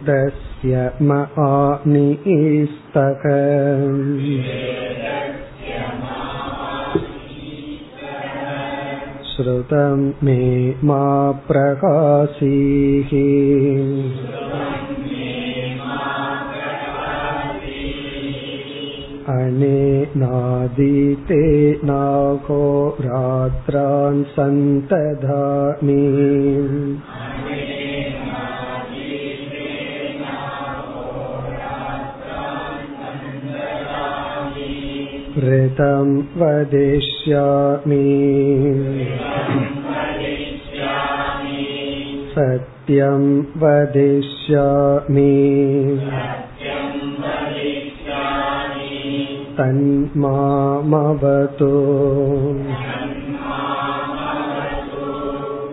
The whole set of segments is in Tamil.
वेदस्य महानिस्तः श्रुतं मे मा प्रकाशीः अनेनादीते नाको रात्रान् सन्तधामि ऋतं वदिष्यामि सत्यं वदिष्यामि तन्मामवतु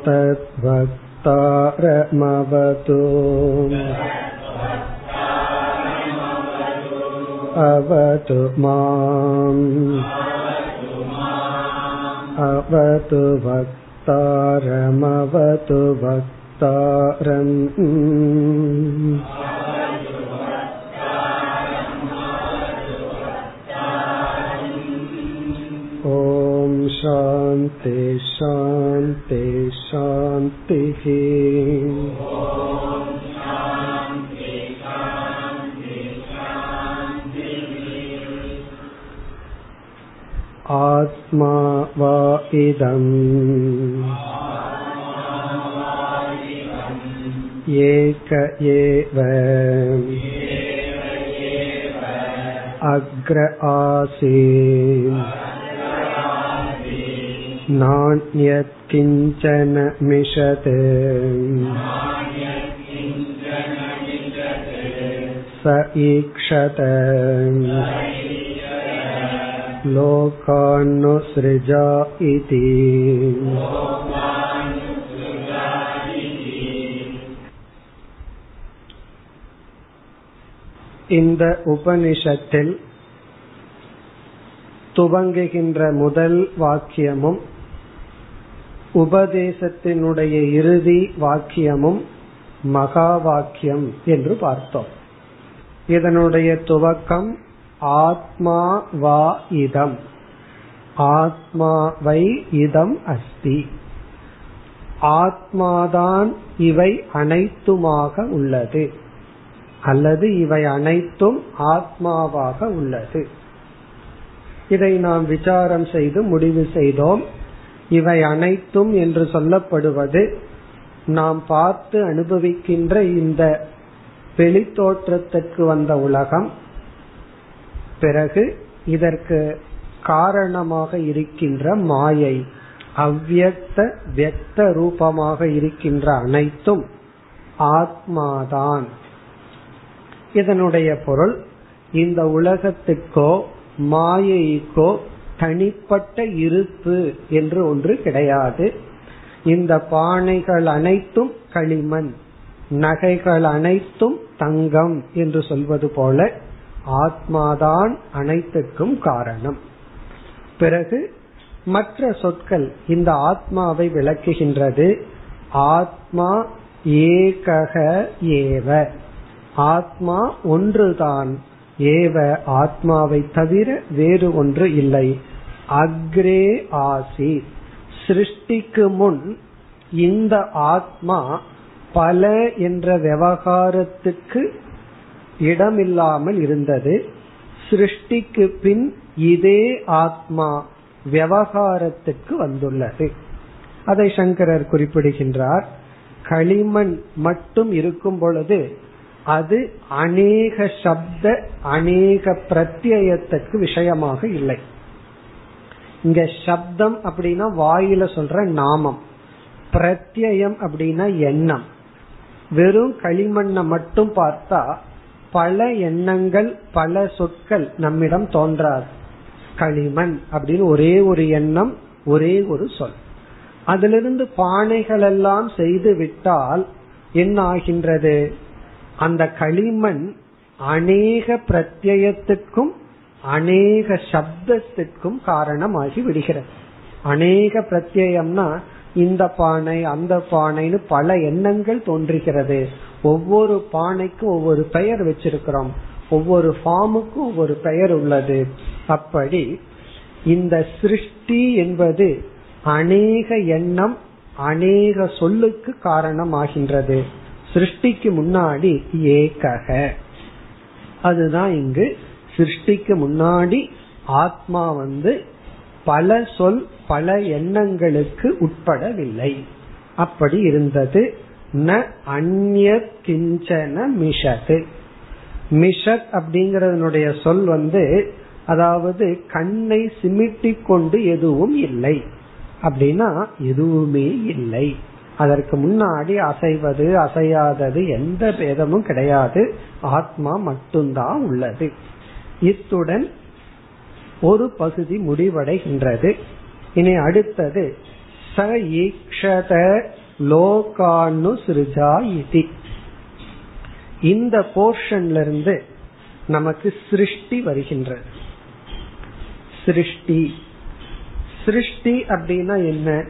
तद्वक्तारमवतु अवतु माम् अवतु वक्तारमवतु वक्तारम् ॐ शान्ति शान्ति शान्तिः आत्मा वा इदम् एक एव अग्र आसीत् नान्यत् किञ्चन मिषत् स ईक्षत लोकान्नुसृजा इति இந்த உபனிஷத்தில் துவங்குகின்ற முதல் வாக்கியமும் உபதேசத்தினுடைய இறுதி வாக்கியமும் மகா வாக்கியம் என்று பார்த்தோம் இதனுடைய துவக்கம் ஆத்மா வா இதம். ஆத்மாவை இதம் அஸ்தி. ஆத்மாதான் இவை அனைத்துமாக உள்ளது. அல்லது இவை அனைத்தும் ஆத்மாவாக உள்ளது. இதை நாம் விசாரம் செய்து முடிவு செய்தோம். இவை அனைத்தும் என்று சொல்லப்படுவது நாம் பார்த்து அனுபவிக்கின்ற இந்த வெளித்தோற்றத்திற்கு வந்த உலகம். பிறகு இதற்கு காரணமாக இருக்கின்ற மாயை அவ்வியக்த வியக்த ரூபமாக இருக்கின்ற அனைத்தும் ஆத்மாதான். இதனுடைய பொருள் இந்த உலகத்துக்கோ மாயைக்கோ தனிப்பட்ட இருப்பு என்று ஒன்று கிடையாது. இந்த பானைகள் அனைத்தும் களிமண் நகைகள் அனைத்தும் தங்கம் என்று சொல்வது போல ஆத்மாதான் அனைத்துக்கும் காரணம். பிறகு மற்ற சொற்கள் இந்த ஆத்மாவை விளக்குகின்றது. ஆத்மா ஏகக ஏவ. ஆத்மா ஒன்றுதான். ஏவ ஆத்மாவை தவிர வேறு ஒன்று இல்லை. அக்ரே ஆசி. சிருஷ்டிக்கு முன் இந்த ஆத்மா பல என்ற விவகாரத்துக்கு இடமில்லாமல் இருந்தது. சிருஷ்டிக்கு பின் இதே ஆத்மா விவகாரத்துக்கு வந்துள்ளது. அதை சங்கரர் குறிப்பிடுகின்றார். களிமண் மட்டும் இருக்கும் பொழுது அது அநேக சப்த அநேக பிரத்யயத்துக்கு விஷயமாக இல்லை. இங்க சப்தம் அப்படின்னா வாயில சொல்ற நாமம். பிரத்யயம் அப்படின்னா எண்ணம். வெறும் களிமண்ணை மட்டும் பார்த்தா பல எண்ணங்கள் பல சொற்கள் நம்மிடம் தோன்றாது. களிமண் அப்படின்னு ஒரே ஒரு எண்ணம் ஒரே ஒரு சொல். அதிலிருந்து பானைகள் எல்லாம் செய்து விட்டால் என்ன ஆகின்றது அந்த களிமண் அநேக பிரத்யத்துக்கும் அநேக சப்தத்திற்கும் காரணமாகி விடுகிறது. அநேக பிரத்யம்னா இந்த பானை அந்த பானைன்னு பல எண்ணங்கள் தோன்றுகிறது. ஒவ்வொரு பானைக்கும் ஒவ்வொரு பெயர் வச்சிருக்கிறோம். ஒவ்வொரு ஃபார்முக்கும் ஒவ்வொரு பெயர் உள்ளது. அப்படி இந்த சிருஷ்டி என்பது அநேக எண்ணம் அநேக சொல்லுக்கு காரணம் ஆகின்றது சிருஷ்டிக்கு முன்னாடி ஏகக. அதுதான் இங்கு சிருஷ்டிக்கு முன்னாடி ஆத்மா வந்து பல சொல் பல எண்ணங்களுக்கு உட்படவில்லை. அப்படி இருந்தது. ந அந்நிய கிஞ்சன மிஷது. மிஷத் அப்படிங்கறதனுடைய சொல் வந்து அதாவது கண்ணை சிமிட்டி கொண்டு எதுவும் இல்லை. அப்படின்னா எதுவுமே இல்லை. அதற்கு முன்னாடி அசைவது அசையாதது எந்த பேதமும் கிடையாது. ஆத்மா மட்டும்தான் உள்ளது. இத்துடன் ஒரு பகுதி முடிவடைகின்றது. இனி அடுத்தது ச ஈக்ஷத லோகானு சிருஜா இதி. இந்த போர்ஷன்ல இருந்து நமக்கு சிருஷ்டி வருகின்றது. சிருஷ்டி. சிருஷ்டி அப்படின்னா என்ன?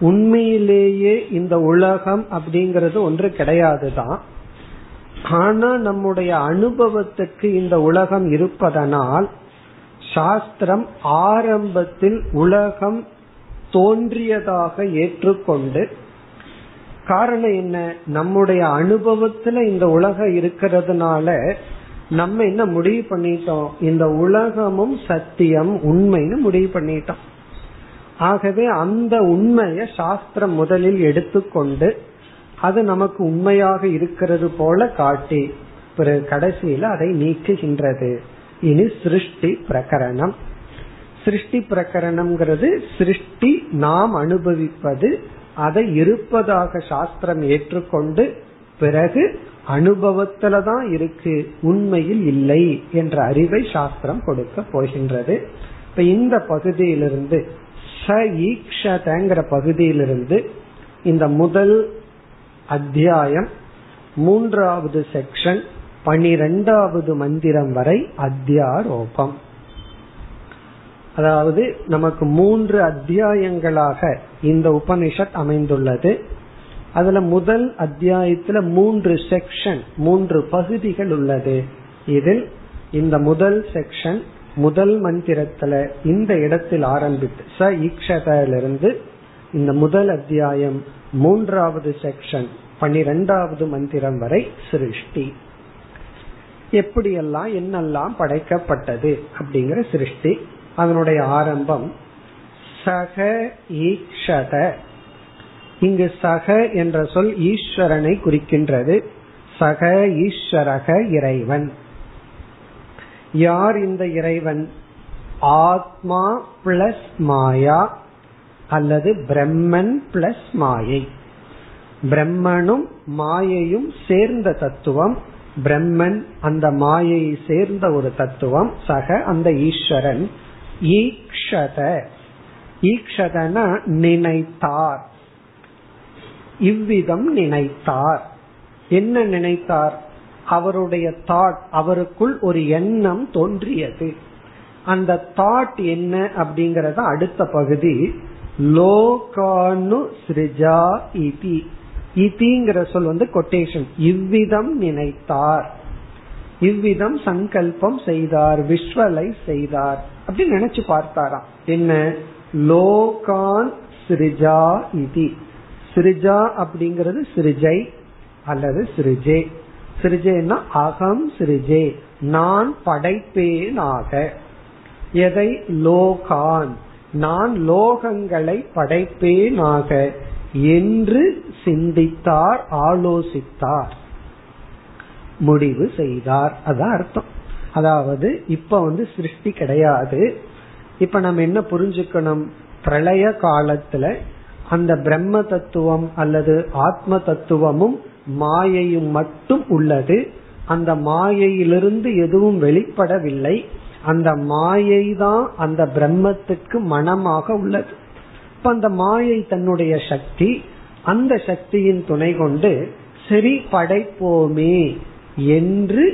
உண்மையிலேயே இந்த உலகம் அப்படிங்கறது ஒன்று கிடையாது தான் ஆனா நம்முடைய அனுபவத்துக்கு இந்த உலகம் இருப்பதனால் சாஸ்திரம் ஆரம்பத்தில் உலகம் தோன்றியதாக ஏற்றுக்கொண்டு காரணம் என்ன? நம்முடைய அனுபவத்துல இந்த உலகம் இருக்கிறதுனால நம்ம என்ன முடிவு பண்ணிட்டோம்? இந்த உலகமும் சத்தியம் உண்மைன்னு முடிவு பண்ணிட்டோம். ஆகவே அந்த உண்மைய சாஸ்திரம் முதலில் எடுத்துக்கொண்டு அது நமக்கு உண்மையாக இருக்கிறது போல காட்டி பிறகு கடைசியில அதை நீக்குகின்றது. இனி சிருஷ்டி பிரகரணம். சிருஷ்டி பிரகரணம்ங்கிறது சிருஷ்டி நாம் அனுபவிப்பது அதை இருப்பதாக சாஸ்திரம் ஏற்றுக்கொண்டு பிறகு அனுபவத்துல தான் இருக்கு உண்மையில் இல்லை என்ற அறிவை சாஸ்திரம் கொடுக்க போகின்றது. இப்ப இந்த பகுதியிலிருந்து ச ஈக்ஷதங்கிற பகுதியிலிருந்து இந்த முதல் அத்தியாயம் மூன்றாவது செக்ஷன் பனிரெண்டாவது மந்திரம் வரை அத்தியாரோபம். அதாவது நமக்கு மூன்று அத்தியாயங்களாக இந்த உபனிஷத் அமைந்துள்ளது. அதுல முதல் அத்தியாயத்துல மூன்று செக்ஷன் மூன்று பகுதிகள் உள்ளது. இதில் இந்த முதல் செக்ஷன் முதல் மந்திரத்துல இந்த இடத்தில் ஆரம்பித்து ச ஈக்ஷதிலிருந்து இந்த முதல் அத்தியாயம் மூன்றாவது செக்ஷன் பன்னிரெண்டாவது மந்திரம் வரை சிருஷ்டி. எப்படியெல்லாம் என்னெல்லாம் படைக்கப்பட்டது அப்படிங்கிற சிருஷ்டி. அதனுடைய ஆரம்பம் சக ஈக்ஷத. இங்கு சக என்ற சொல் ஈஸ்வரனை குறிக்கின்றது. சக ஈஸ்வரக இறைவன். யார் இந்த இறைவன்? ஆத்மா பிளஸ் மாயா அல்லது பிரம்மன் பிளஸ் மாயை. பிரம்மனும் மாயையும் சேர்ந்த தத்துவம். பிரம்மன் அந்த மாயை சேர்ந்த ஒரு தத்துவம் சக அந்த ஈஸ்வரன். ஈக்ஷத. ஈக்ஷதன நினைத்தார். இவ்விதம் நினைத்தார். என்ன நினைத்தார்? அவருடைய தாட் அவருக்குள் ஒரு எண்ணம் தோன்றியது. அந்த தாட் என்ன அப்படிங்கறத அடுத்த பகுதி லோகானு சிருஜா இதி. இதிங்கிற சொல் வந்து கொட்டேஷன் இவ்விதம் நினைத்தார். இவ்விதம் சங்கல்பம் செய்தார் விஷுவலைஸ் செய்தார். அப்படின்னு நினைச்சு பார்த்தாராம். என்ன? லோகான் சிருஜா இதி. சிருஜா அப்படிங்கிறது சிருஜை அல்லது சிருஜே. சிருஜேன்னா அகம் சிருஜே. நான் படைப்பேனாக. எதை? லோகான். நான் லோகங்களை படைப்பேனாக. என்று சிந்தித்தார் ஆலோசித்தார். முடிவு செய்தார். அதான் அர்த்தம். அதாவது இப்ப வந்து சிருஷ்டி கிடையாது. இப்ப நம்ம என்ன புரிஞ்சுக்கணும்? பிரளய காலத்துல அந்த பிரம்ம தத்துவம் அல்லது ஆத்ம தத்துவமும் மாயையும் மட்டும் உள்ளது. அந்த மாயையிலிருந்து எதுவும் வெளிப்படவில்லை. அந்த மாயை தான் அந்த பிரம்மத்துக்கு மனமாக உள்ளது. அப்ப அந்த மாயை தன்னுடைய சக்தி அந்த சக்தியின் துணை கொண்டு சரி படைப்போமே என்று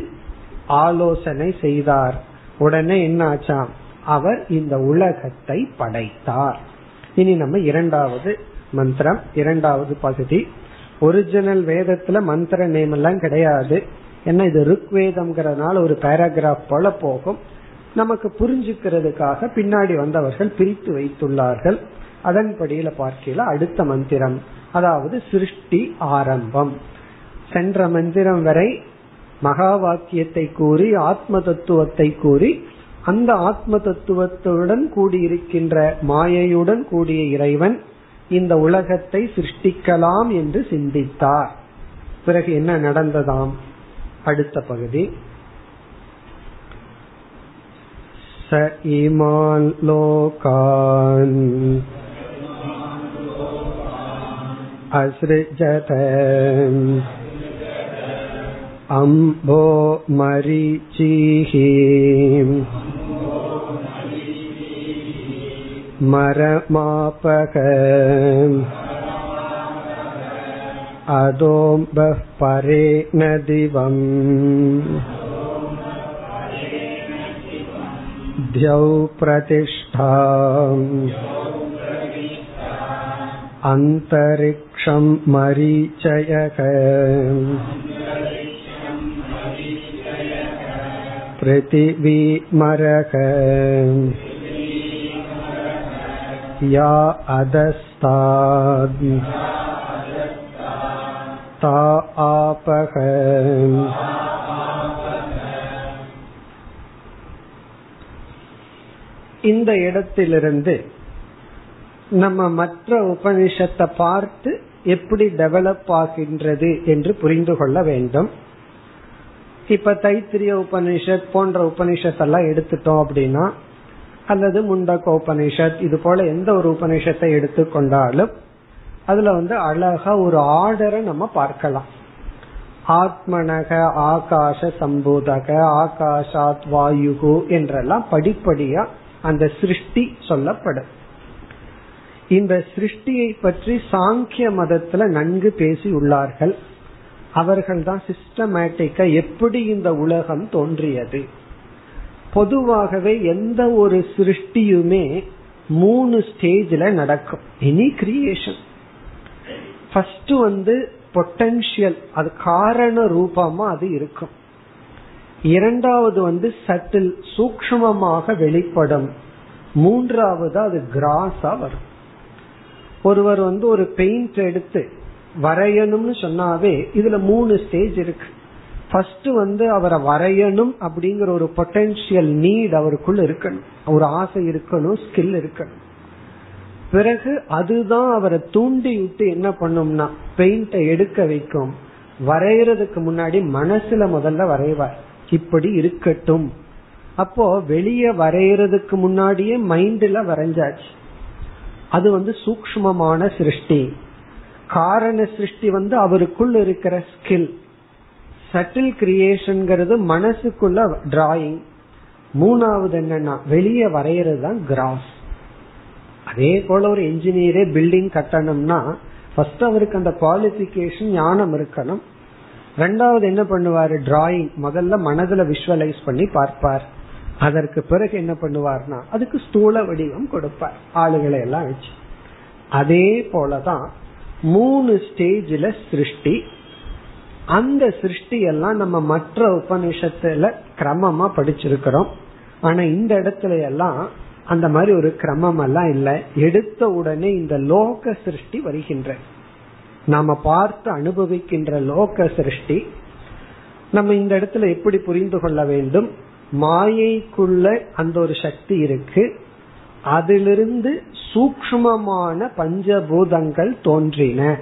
ஆலோசனை செய்தார். உடனே என்ன ஆச்சாம் அவர் இந்த உலகத்தை படைத்தார். இனி நம்ம இரண்டாவது மந்திரம் இரண்டாவது பகுதி. ஒரிஜினல் வேதத்துல மந்திர நேம் எல்லாம் கிடையாது. ஏன்னா இது ருக்வேதம்ங்கிறதுனால ஒரு பேராகிராஃப் போல போகும். நமக்கு புரிஞ்சுக்கிறதுக்காக பின்னாடி வந்தவர்கள் பிரித்து வைத்துள்ளார்கள். அதன்படியில பார்க்கல அடுத்த மந்திரம் அதாவது சிருஷ்டி ஆரம்பம் சென்ற மந்திரம் வரை மகா வாக்கியத்தை கூறி ஆத்ம தத்துவத்தை கூறி அந்த ஆத்ம தத்துவத்துடன் கூடியிருக்கின்ற மாயையுடன் கூடிய இறைவன் இந்த உலகத்தை சிருஷ்டிக்கலாம் என்று சிந்தித்தார் பிறகு என்ன நடந்ததாம் அடுத்த பகுதி स इमान् लोकान् असृजत अम्भो मरीचिः मरमापक। अदोम्बः परे न दिवम्। द्यौ प्रतिष्ठा अन्तरिक्षं मरीचयः पृथिवीमरः या अधस्ताद् ता आपः இந்த இடத்திலிருந்து நம்ம மற்ற உபனிஷத்தை பார்த்து எப்படி டெவலப் ஆகின்றது என்று புரிந்து கொள்ள வேண்டும். இப்ப தைத்திரிய உபனிஷத் போன்ற உபனிஷத் எல்லாம் எடுத்துட்டோம் அப்படின்னா அல்லது முண்டக உபனிஷத் இது போல எந்த ஒரு உபனிஷத்தை எடுத்துக்கொண்டாலும் அதுல வந்து அழகா ஒரு ஆர்டரை நம்ம பார்க்கலாம். ஆத்மனக ஆகாஷ சம்பூதக ஆகாஷாத் வாயுகு என்றெல்லாம் படிப்படியா அந்த சிருஷ்டி சொல்லப்படும். இந்த சிருஷ்டியை பற்றி சாங்கிய மதத்துல நன்கு பேசி உள்ளார்கள் அவர்கள் தான் சிஸ்டமேட்டிக்கா எப்படி இந்த உலகம் தோன்றியது. பொதுவாகவே எந்த ஒரு சிருஷ்டியுமே மூணு ஸ்டேஜ்ல நடக்கும். எனி கிரியேஷன் ஃபர்ஸ்ட் வந்து பொட்டன்ஷியல் அது காரண ரூபமா அது இருக்கும். இரண்டாவது வந்து சட்டில் சூக்மமாக வெளிப்படும். மூன்றாவது அது கிராஸா வரும். ஒருவர் வந்து ஒரு பெயிண்ட் எடுத்து வரையணும்னு சொன்னாவே இதுல மூணு ஸ்டேஜ் இருக்கு. ஃபர்ஸ்ட் வந்து அவரை வரையணும் அப்படிங்கிற ஒரு பொட்டன்சியல் நீட் அவருக்குள்ள இருக்கணும். ஒரு ஆசை இருக்கணும் ஸ்கில் இருக்கணும். பிறகு அதுதான் அவரை தூண்டி விட்டு என்ன பண்ணும்னா பெயிண்டை எடுக்க வைக்கும். வரைகிறதுக்கு முன்னாடி மனசுல முதல்ல வரைவார். இப்படி இருக்கட்டும். அப்போ வெளியே வரைகிறதுக்கு முன்னாடியே மைண்ட்ல வரைஞ்சாச்சு. அது வந்து சூக்மமான சிருஷ்டி. காரண சிருஷ்டி வந்து அவருக்குள்ள இருக்கிற ஸ்கில் சட்டில் கிரியேஷன்ங்கிறது மனசுக்குள்ள டிராயிங் மூணாவது என்னன்னா வெளியே வரைகிறது தான் கிராஸ் அதே போல ஒரு என்ஜினியரே பில்டிங் கட்டணும்னா ஃபர்ஸ்ட் அவருக்கு அந்த குவாலிபிகேஷன் ஞானம் இருக்கணும். ரெண்டாவது என்ன பண்ணுவாரு? டிராயிங் முதல்ல மனதுல விஷுவலைஸ் பண்ணி பார்ப்பார். அதற்கு பிறகு என்ன பண்ணுவார்னா அதுக்கு ஸ்தூல வடிவம் கொடுப்பார். ஆளுகளை எல்லாம் வச்சு. அதே போலதான் மூணு ஸ்டேஜில சிருஷ்டி. அந்த சிருஷ்டி எல்லாம் நம்ம மற்ற உபநிஷத்துல கிரமமா படிச்சிருக்கிறோம். ஆனா இந்த இடத்துல எல்லாம் அந்த மாதிரி ஒரு கிரமம் எல்லாம் இல்ல. எடுத்த உடனே இந்த லோக சிருஷ்டி வருகின்ற. நாம பார்த்து அனுபவிக்கின்ற லோக சிருஷ்டி. நம்ம இந்த இடத்துல எப்படி புரிந்து கொள்ள வேண்டும்? மாயைக்குள்ள அந்த ஒரு சக்தி இருக்கு. அதிலிருந்து சூக்மமான பஞ்சபூதங்கள் தோன்றின.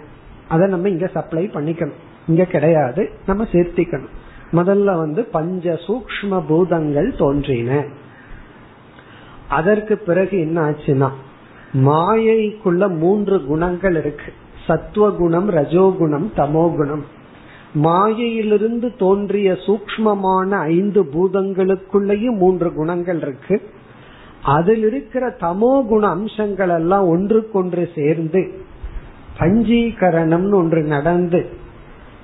அதை நம்ம இங்க சப்ளை பண்ணிக்கணும். இங்க கிடையாது. நம்ம சேர்த்திக்கணும். முதல்ல வந்து பஞ்ச சூக்ம பூதங்கள் தோன்றின. அதற்கு பிறகு என்ன ஆச்சுன்னா மாயைக்குள்ள மூன்று குணங்கள் இருக்கு. சத்துவகுணம் ரஜோகுணம் தமோகுணம். மாயையிலிருந்து தோன்றிய சூக்மமான ஐந்து பூதங்களுக்குள்ளேயும் மூன்று குணங்கள் இருக்கு. அதில் இருக்கிற தமோ குண அம்சங்கள் எல்லாம் ஒன்றுக்கொன்று சேர்ந்து பஞ்சீகரணம்னு ஒன்று நடந்து.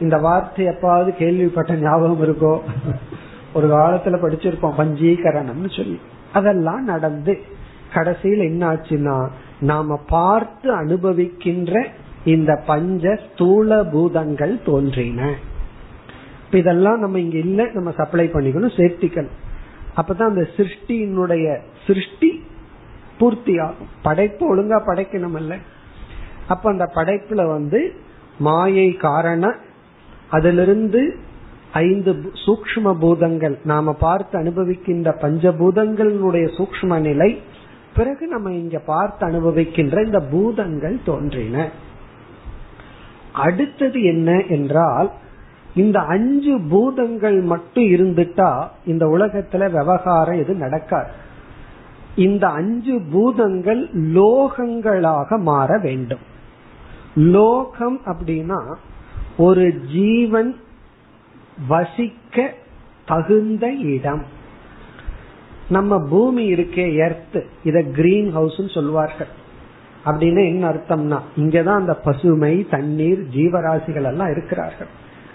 இந்த வார்த்தை எப்பாவது கேள்விப்பட்ட ஞாபகம் இருக்கோ? ஒரு காலத்துல படிச்சிருப்போம் பஞ்சீகரணம்னு சொல்லி. அதெல்லாம் நடந்து. கடைசியில் என்ன ஆச்சுன்னா நாம பார்த்து அனுபவிக்கின்ற இந்த பஞ்ச ஸ்தூல பூதங்கள் தோன்றின. இதெல்லாம் நம்ம இங்க இல்ல நம்ம சப்ளை பண்ணிக்கணும் சேர்த்திக்கணும். அப்பதான் அந்த சிருஷ்டியினுடைய சிருஷ்டி பூர்த்தி ஆகும். படைப்பு ஒழுங்கா படைக்கணும் இல்ல அப்ப அந்த படைப்புல வந்து மாயை காரண அதிலிருந்து ஐந்து சூக்ம பூதங்கள் நாம பார்த்து அனுபவிக்கின்ற பஞ்சபூதங்களுடைய சூக்ம நிலை பிறகு நம்ம இங்க பார்த்து அனுபவிக்கின்ற இந்த பூதங்கள் தோன்றின. அடுத்தது என்ன என்றால் இந்த அஞ்சு பூதங்கள் மட்டும் இருந்துட்டா இந்த உலகத்துல விவகாரம் எது நடக்காது. இந்த அஞ்சு பூதங்கள் லோகங்களாக மாற வேண்டும். லோகம் அப்படின்னா ஒரு ஜீவன் வசிக்க தகுந்த இடம். நம்ம பூமி இருக்கே எர்த் இத கிரீன் ஹவுஸ் சொல்லுவார்கள். அப்படின்னு என்ன அர்த்தம்னா இங்கதான் அந்த பசுமை தண்ணீர் ஜீவராசிகள் எல்லாம் இருக்கிறார்கள்.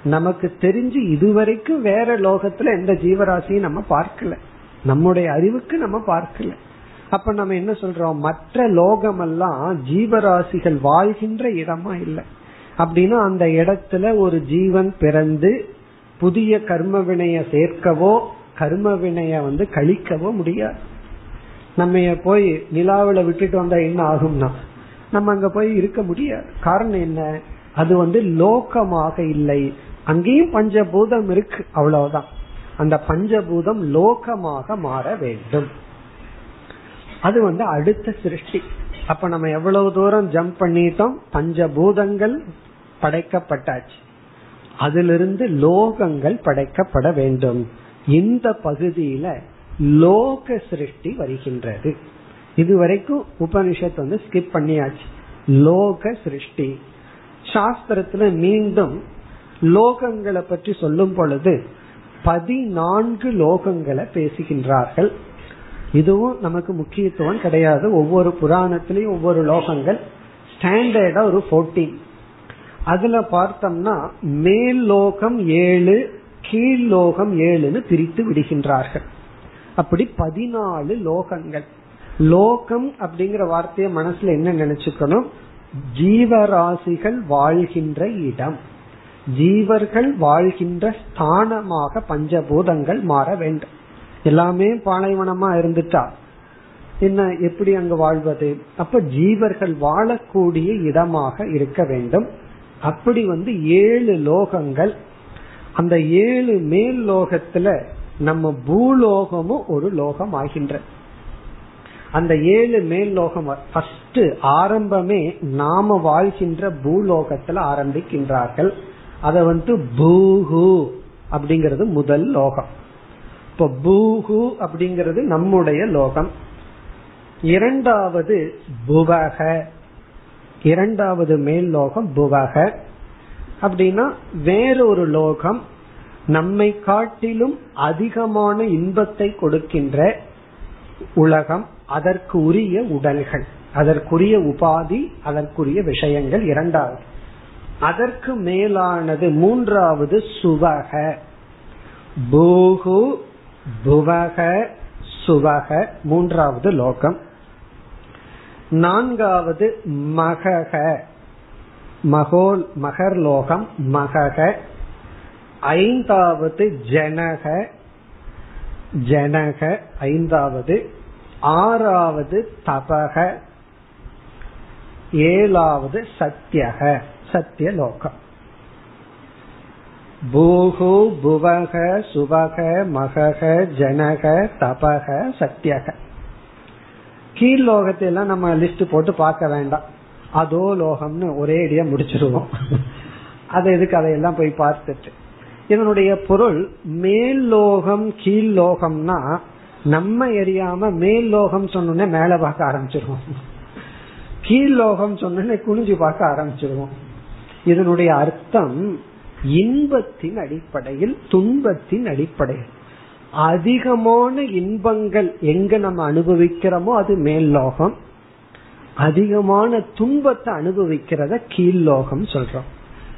நமக்கு தெரிஞ்சு இதுவரைக்கும் வேற லோகத்துல எந்த ஜீவராசியும் நம்ம பார்க்கல. நம்முடைய அறிவுக்கு நம்ம பார்க்கல. அப்ப நம்ம என்ன சொல்றோம்? மற்ற லோகம் எல்லாம் ஜீவராசிகள் வாழ்கின்ற இடமா இல்லை. அப்படின்னா அந்த இடத்துல ஒரு ஜீவன் பிறந்து புதிய கர்ம வினைய சேர்க்கவோ கர்ம வினைய வந்து கழிக்கவோ முடியாது. நம்ம போய் நிலாவில விட்டுட்டு வந்தா என்ன ஆகும்னா நம்ம அங்க போய் இருக்க முடியாது. காரணம் என்ன? அது வந்து லோகமாக இல்லை. அங்கேயும் பஞ்சபூதம் இருக்கு அவ்வளவுதான். அந்த பஞ்சபூதம் லோகமாக மாற வேண்டும். அது வந்து அடுத்த சிருஷ்டி. அப்ப நம்ம எவ்வளவு தூரம் ஜம்ப் பண்ணிட்டோம் பஞ்சபூதங்கள் படைக்கப்பட்டாச்சு. அதிலிருந்து லோகங்கள் படைக்கப்பட வேண்டும். இந்த பகுதியில லோக சிருஷ்டி வருகின்றது. இதுவரைக்கும் உபனிஷத் வந்து ஸ்கிப் பண்ணியாச்சு. லோக சிருஷ்டி சாஸ்திரத்துல மீண்டும் லோகங்களை பற்றி சொல்லும் பொழுது பதினான்கு லோகங்களை பேசுகின்றார்கள். இதுவும் நமக்கு முக்கியத்துவம் கிடையாது. ஒவ்வொரு புராணத்திலையும் ஒவ்வொரு லோகங்கள். ஸ்டாண்டர்டா ஒரு போர்டீன் அதுல பார்த்தோம்னா மேல் லோகம் ஏழு கீழ் லோகம் ஏழுன்னு பிரித்து விடுகின்றார்கள். அப்படி பதினாலு லோகங்கள். லோகம் அப்படிங்கிற வார்த்தையை மனசுல என்ன நினைச்சுக்கணும்? ஜீவராசிகள் வாழ்கின்ற இடம். ஜீவர்கள் வாழ்கின்ற ஸ்தானமாக பஞ்சபூதங்கள் மாற வேண்டும். எல்லாமே பாலைவனமா இருந்துட்டா என்ன எப்படி அங்கு வாழ்வது? அப்ப ஜீவர்கள் வாழக்கூடிய இடமாக இருக்க வேண்டும். அப்படி வந்து ஏழு லோகங்கள். அந்த ஏழு மேல் லோகத்துல நம்ம பூலோகமும் ஒரு லோகம் ஆகின்ற அந்த ஏழு மேல் லோகம் ஃபர்ஸ்ட் ஆரம்பமே நாம வாழ்கின்ற பூலோகத்துல ஆரம்பிக்கின்றார்கள். அத வந்து பூஹு அப்படிங்கிறது முதல் லோகம். இப்போ பூஹு அப்படிங்கிறது நம்முடைய லோகம். இரண்டாவது புவக இரண்டாவது மேல் லோகம் புவக அப்படின்னா வேறொரு லோகம் நம்மை காட்டிலும் அதிகமான இன்பத்தை கொடுக்கின்ற உலகம் அதற்கு உரிய உடல்கள் அதற்குரிய உபாதி அதற்குரிய விஷயங்கள் இரண்டாவது. அதற்கு மேலானது மூன்றாவது சுவக. பூகு புவக சுவக மூன்றாவது லோகம். நான்காவது மகக. மகோல் மகர் லோகம் மகக. ஐந்தாவது ஜனக ஜனக ஐந்தாவது. ஆறாவது தபக ஏழாவது சத்தியக சத்தியலோகம் பூகு புவக சுபக மகக ஜனக தபக சத்தியக கீழ் லோகத்தையெல்லாம் நம்ம லிஸ்ட் போட்டு பார்க்க வேண்டாம். அதோ லோகம்னு ஒரே அடியா முடிச்சிருவோம். அது எதுக்கு அதையெல்லாம் போய் பார்த்துட்டு? இதனுடைய பொருள் மேல் லோகம் கீழ் லோகம்னா நம்ம எரியாம மேல் லோகம் சொன்னோன்னே மேல பார்க்க ஆரம்பிச்சிருவோம். கீழ்லோகம் சொன்ன குனிஞ்சு பார்க்க ஆரம்பிச்சிருவோம். இதனுடைய அர்த்தம் இன்பத்தின் அடிப்படையில் துன்பத்தின் அடிப்படையில். அதிகமான இன்பங்கள் எங்க நம்ம அனுபவிக்கிறோமோ அது மேல் லோகம் அதிகமான துன்பத்தை அனுபவிக்கிறத கீழ் லோகம் சொல்றோம்.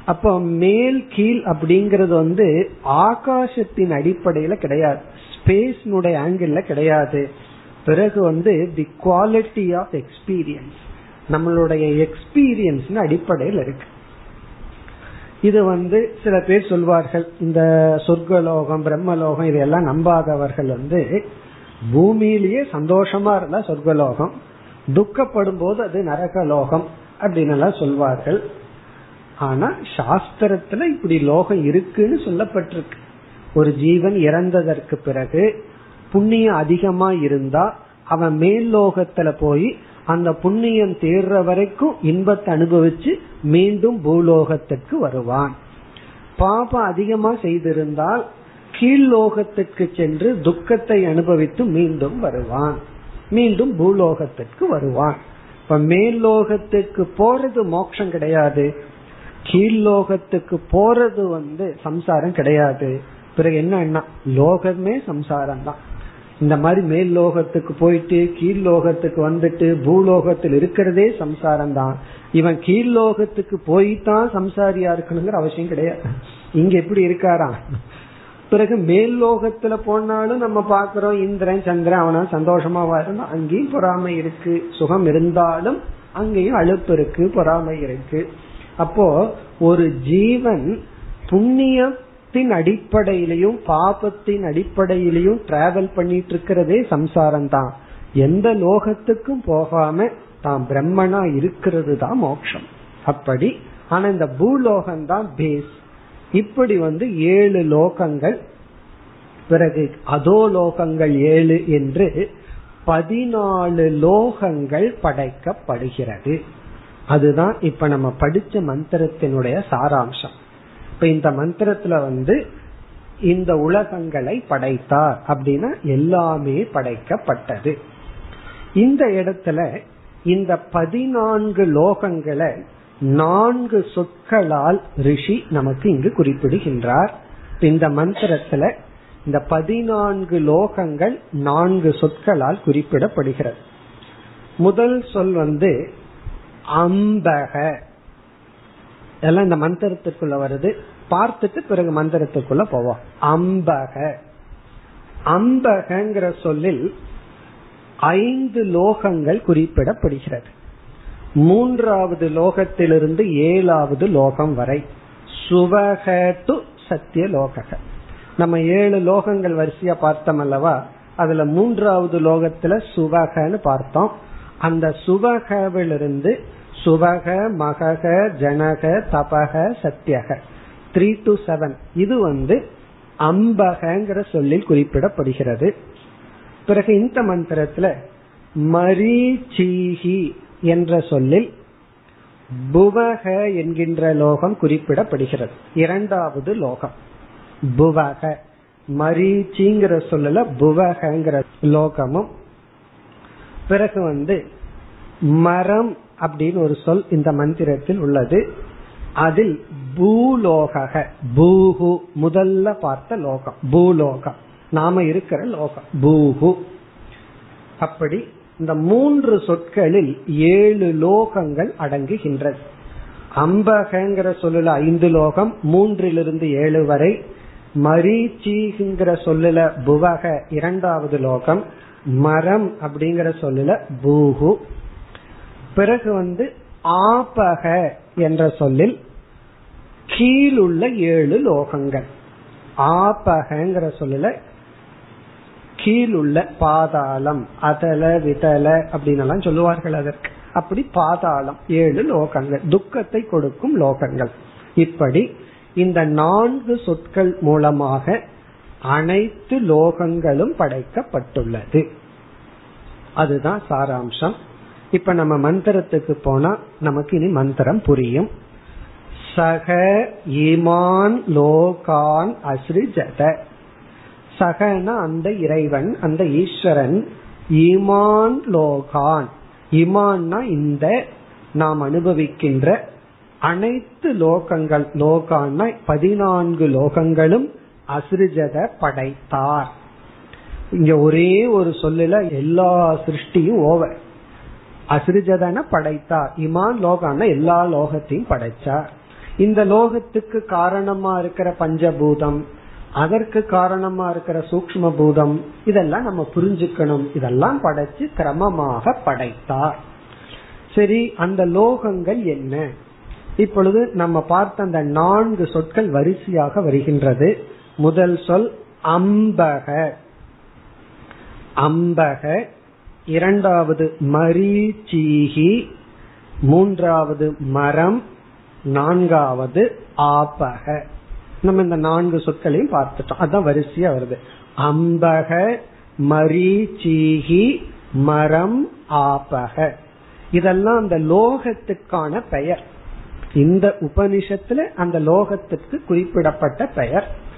அப்போ மேல் கீழ் அப்படிங்கறது வந்து ஆகாசத்தின் அடிப்படையில கிடையாது. ஸ்பேஸ்னுடைய ஆங்கிள் கிடையாது. பிறகு வந்து தி குவாலிட்டி ஆஃப் எக்ஸ்பீரியன்ஸ் நம்மளுடைய எக்ஸ்பீரியன்ஸ் அடிப்படையில் இருக்கு. இது வந்து சில பேர் சொல்வார்கள் இந்த சொர்க்கலோகம் பிரம்மலோகம் இதெல்லாம் நம்பாதவர்கள் வந்து பூமியிலேயே சந்தோஷமா இருந்தா சொர்க்கலோகம் துக்கப்படும் போது அது நரகலோகம் அப்படின்னு எல்லாம் சொல்வார்கள். ஆனா சாஸ்திரத்துல இப்படி லோகம் இருக்குன்னு சொல்லப்பட்டிருக்கு. ஒரு ஜீவன் இறந்ததற்கு பிறகு புண்ணியம் அதிகமா இருந்தா அவன் மேல் லோகத்துல போய் அந்த புண்ணியம் தேர்ற வரைக்கும் இன்பத்தை அனுபவிச்சு மீண்டும் பூலோகத்திற்கு வருவான். பாபம் அதிகமா செய்திருந்தால் கீழ்லோகத்திற்கு சென்று துக்கத்தை அனுபவித்து மீண்டும் வருவான். மீண்டும் பூலோகத்திற்கு வருவான். இப்ப மேல் லோகத்துக்கு போறது மோட்சம் கிடையாது. கீழ்லோகத்துக்கு போறது வந்து சம்சாரம் கிடையாது. பிறகு என்ன லோகமே சம்சாரம் தான் இந்த மாதிரி மேல் லோகத்துக்கு போயிட்டு கீழ் லோகத்துக்கு வந்துட்டு பூலோகத்தில் இருக்கிறதே சம்சாரம் தான் இவன் கீழ் லோகத்துக்கு போய்தான் சம்சாரியா இருக்கணுங்கிற அவசியம் கிடையாது. இங்க எப்படி இருக்காரா? பிறகு மேல் லோகத்துல போனாலும் நம்ம பாக்குறோம் இந்திரன் சந்திரன் அவனா சந்தோஷமா வரணும் அங்கேயும் பொறாமை இருக்கு. சுகம் இருந்தாலும் அங்கேயும் அழுப்பு இருக்கு பொறாமை இருக்கு. அப்போ ஒரு ஜீவன் புண்ணியத்தின் அடிப்படையிலையும் பாபத்தின் அடிப்படையிலையும் டிராவல் பண்ணிட்டு இருக்கிறதே சம்சாரம் தான் எந்த லோகத்துக்கும் போகாம தான் பிரம்மனா இருக்கிறது தான் மோட்சம். அப்படி. ஆனா இந்த பூலோகம் தான் பேஸ் இப்படி வந்து ஏழு லோகங்கள் பிறகு அதோ லோகங்கள் ஏழு என்று பதினாலு லோகங்கள் படைக்கப்படுகிறது. அதுதான் இப்ப நம்ம படிச்ச மந்திரத்தினுடைய சாராம்சம். இப்ப இந்த மந்திரத்துல வந்து இந்த உலகங்களை படைத்தார் அப்படின்னா எல்லாமே படைக்கப்பட்டது. இந்த இடத்துல இந்த பதினான்கு லோகங்களை நான்கு சொற்களால் ரிஷி நமக்கு இங்கு குறிப்பிடுகின்றார். இந்த மந்திரத்துல இந்த பதினான்கு லோகங்கள் நான்கு சொற்களால் குறிப்பிடப்படுகிறது. முதல் சொல் வந்து அம்பக. எல்லாம் இந்த மந்திரத்துக்குள்ள வருது. பார்த்துட்டு பிறகு மந்திரத்துக்குள்ள போவோம். அம்பக. அம்பகங்கிற சொல்லில் ஐந்து லோகங்கள் குறிப்பிடப்படுகிறது. மூன்றாவது லோகத்திலிருந்து ஏழாவது லோகம் வரை. சுவக டு சத்திய லோக நம்ம ஏழு லோகங்கள் வரிசையா பார்த்தோம் அல்லவா? அதுல மூன்றாவது லோகத்துல சுவகன்னு பார்த்தோம். அந்த சுவகவிலிருந்து சுவக மகக ஜனக தபக சத்தியக த்ரீ டு செவன் இது வந்து அம்பகங்கிற சொல்லில் குறிப்பிடப்படுகிறது. பிறகு இந்த மந்திரத்துல மரீச்சீகி என்ற சொல்லில் புவக என்கின்ற லோகம் குறிப்பிடப்படுகிறது. இரண்டாவது லோகம். புவக. மரீச்சிங்கிற சொல்லல புவகங்கிற லோகமும் பிறகு வந்து மரம் அப்படின்னு ஒரு சொல் இந்த மந்திரத்தில் உள்ளது. அதில் பூலோக பூஹு முதல்ல பார்த்த லோகம் பூலோகம். நாம இருக்கிற லோகம் பூஹு. அப்படி இந்த மூன்று சொற்களில் ஏழு லோகங்கள் அடங்குகின்றது அம்பகங்கிற சொல்லுல ஐந்து லோகம் மூன்றிலிருந்து ஏழு வரை. மரீச்சிங்கிற சொல்லுல புவக இரண்டாவது லோகம் மரம் அப்படிங்கிற சொல்லுல பூகு. பிறகு வந்து ஆபக என்ற சொல்லில் கீழுள்ள ஏழு லோகங்கள். ஆபகங்கிற சொல்லல கீழுள்ள பாதாளம் அதல விதல அப்படின்னு சொல்லுவார்கள் அதற்கு. அப்படி பாதாளம் ஏழு லோகங்கள் துக்கத்தை கொடுக்கும் லோகங்கள். இப்படி இந்த நான்கு சொற்கள் மூலமாக அனைத்து லோகங்களும் படைக்கப்பட்டுள்ளது. அதுதான் சாராம்சம். இப்ப நம்ம மந்திரத்துக்கு போனா நமக்கு இனி மந்திரம் புரியும். சக இமான் லோகான் அஸ்ரிஜத. சகன அந்த இறைவன் அந்த ஈஸ்வரன் இமான் லோகான். இமான்னா இந்த நாம் அனுபவிக்கின்ற அனைத்து லோகங்கள் லோகான்னா பதினான்கு லோகங்களும் அசிருஜத படைத்தார். இங்க ஒரே ஒரு சொல்லுல எல்லா சிருஷ்டியும் ஓவர். அசிருஜதன படைத்தார். இமான் லோகான எல்லா லோகத்தையும் படைச்சார். இந்த லோகத்துக்கு காரணமா இருக்கிற பஞ்சபூதம் அதற்கு காரணமா இருக்கிற சூக்ம பூதம் இதெல்லாம் நம்ம புரிஞ்சுக்கணும். இதெல்லாம் படைச்சு கிரமமாக படைத்தார். சரி அந்த லோகங்கள் என்ன? இப்பொழுது நம்ம பார்த்த அந்த நான்கு சொற்கள் வரிசையாக வருகின்றது. முதல் சொல் அம்பக. அம்பக. இரண்டாவது மரீச்சீகி. மூன்றாவது மரம். நான்காவது ஆபக நம்ம இந்த நான்கு சொற்களையும் பார்த்துட்டோம். அதான் வரிசையா வருது. அம்பக மரீச்சீகி மரம் ஆபக இதெல்லாம் அந்த லோகத்துக்கான பெயர். இந்த உபனிஷத்துல அந்த லோகத்திற்கு குறிப்பிடப்பட்ட பெயர்.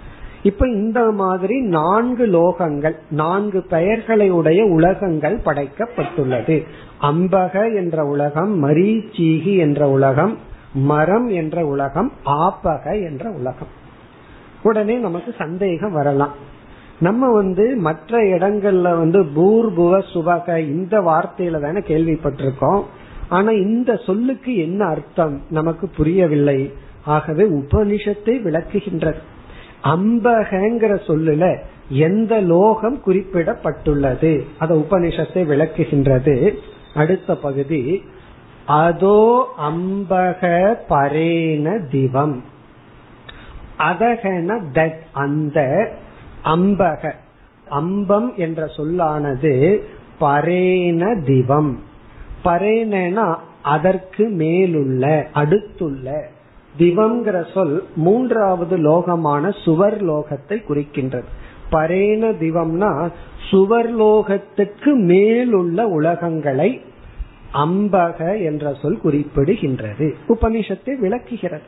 இப்ப இந்த மாதிரி நான்கு லோகங்கள் நான்கு பெயர்களை உடைய உலகங்கள் படைக்கப்பட்டுள்ளது. அம்பக என்ற உலகம் மரீச்சீகி என்ற உலகம் மரம் என்ற உலகம் ஆப்பக என்ற உலகம். உடனே நமக்கு சந்தேகம் வரலாம். நம்ம வந்து மற்ற இடங்கள்ல வந்து பூர்புவ சுபக இந்த வார்த்தையில தானே கேள்விப்பட்டிருக்கோம். ஆனா இந்த சொல்லுக்கு என்ன அர்த்தம் நமக்கு புரியவில்லை. ஆகவே உபனிஷத்தை விளக்குகின்றது. அம்பகங்கிற சொல்லுல எந்த லோகம் குறிப்பிடப்பட்டுள்ளது? அத உபனிஷத்தை விளக்குகின்றது. அடுத்த பகுதி அதோ அம்பக பரேன திவம். அதகன தட் அந்த அம்பக. அம்பம் என்ற சொல்லானது பரேன திவம். பரேனா அதற்கு மேலுள்ள அடுத்துள்ள. திவங்கிற சொல் மூன்றாவது லோகமான சுவர் லோகத்தை குறிக்கின்றது. பரேன திவம்னா சுவர் லோகத்துக்கு மேலுள்ள உலகங்களை அம்பக என்ற சொல் குறிப்பிடுகின்றது. உபனிஷத்தை விளக்குகிறது.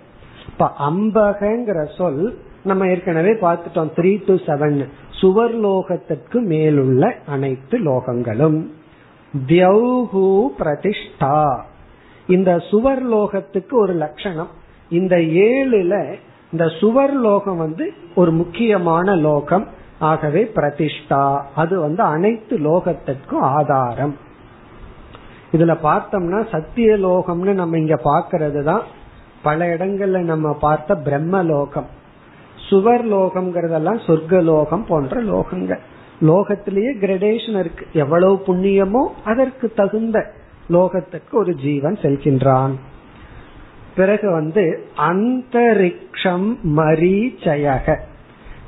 இப்ப அம்பகங்கிற சொல் நம்ம ஏற்கனவே பார்த்துட்டோம். த்ரீ டு செவன் சுவர் லோகத்திற்கு மேலுள்ள அனைத்து லோகங்களும். தியௌஹு பிரதிஷ்டா. இந்த சுவர் லோகத்துக்கு ஒரு லட்சணம். இந்த ஏழுல இந்த சுவர் லோகம் வந்து ஒரு முக்கியமான லோகம். ஆகவே பிரதிஷ்டா. அது வந்து அனைத்து லோகத்திற்கும் ஆதாரம். இதுல பார்த்தோம்னா சத்திய லோகம்னு நம்ம இங்க பாக்கிறது தான் பல இடங்கள்ல நம்ம பார்த்த பிரம்ம லோகம். சுவர் லோகம்ங்கிறதெல்லாம் சொர்க்க லோகம் போன்ற லோகங்கள். லோகத்திலேயே கிரடேஷன் இருக்கு. எவ்வளவு புண்ணியமோ அதற்கு தகுந்த லோகத்துக்கு ஒரு ஜீவன் செல்கின்றான். பிறகு வந்து அந்தரிக்ஷம் மரீச்சயக.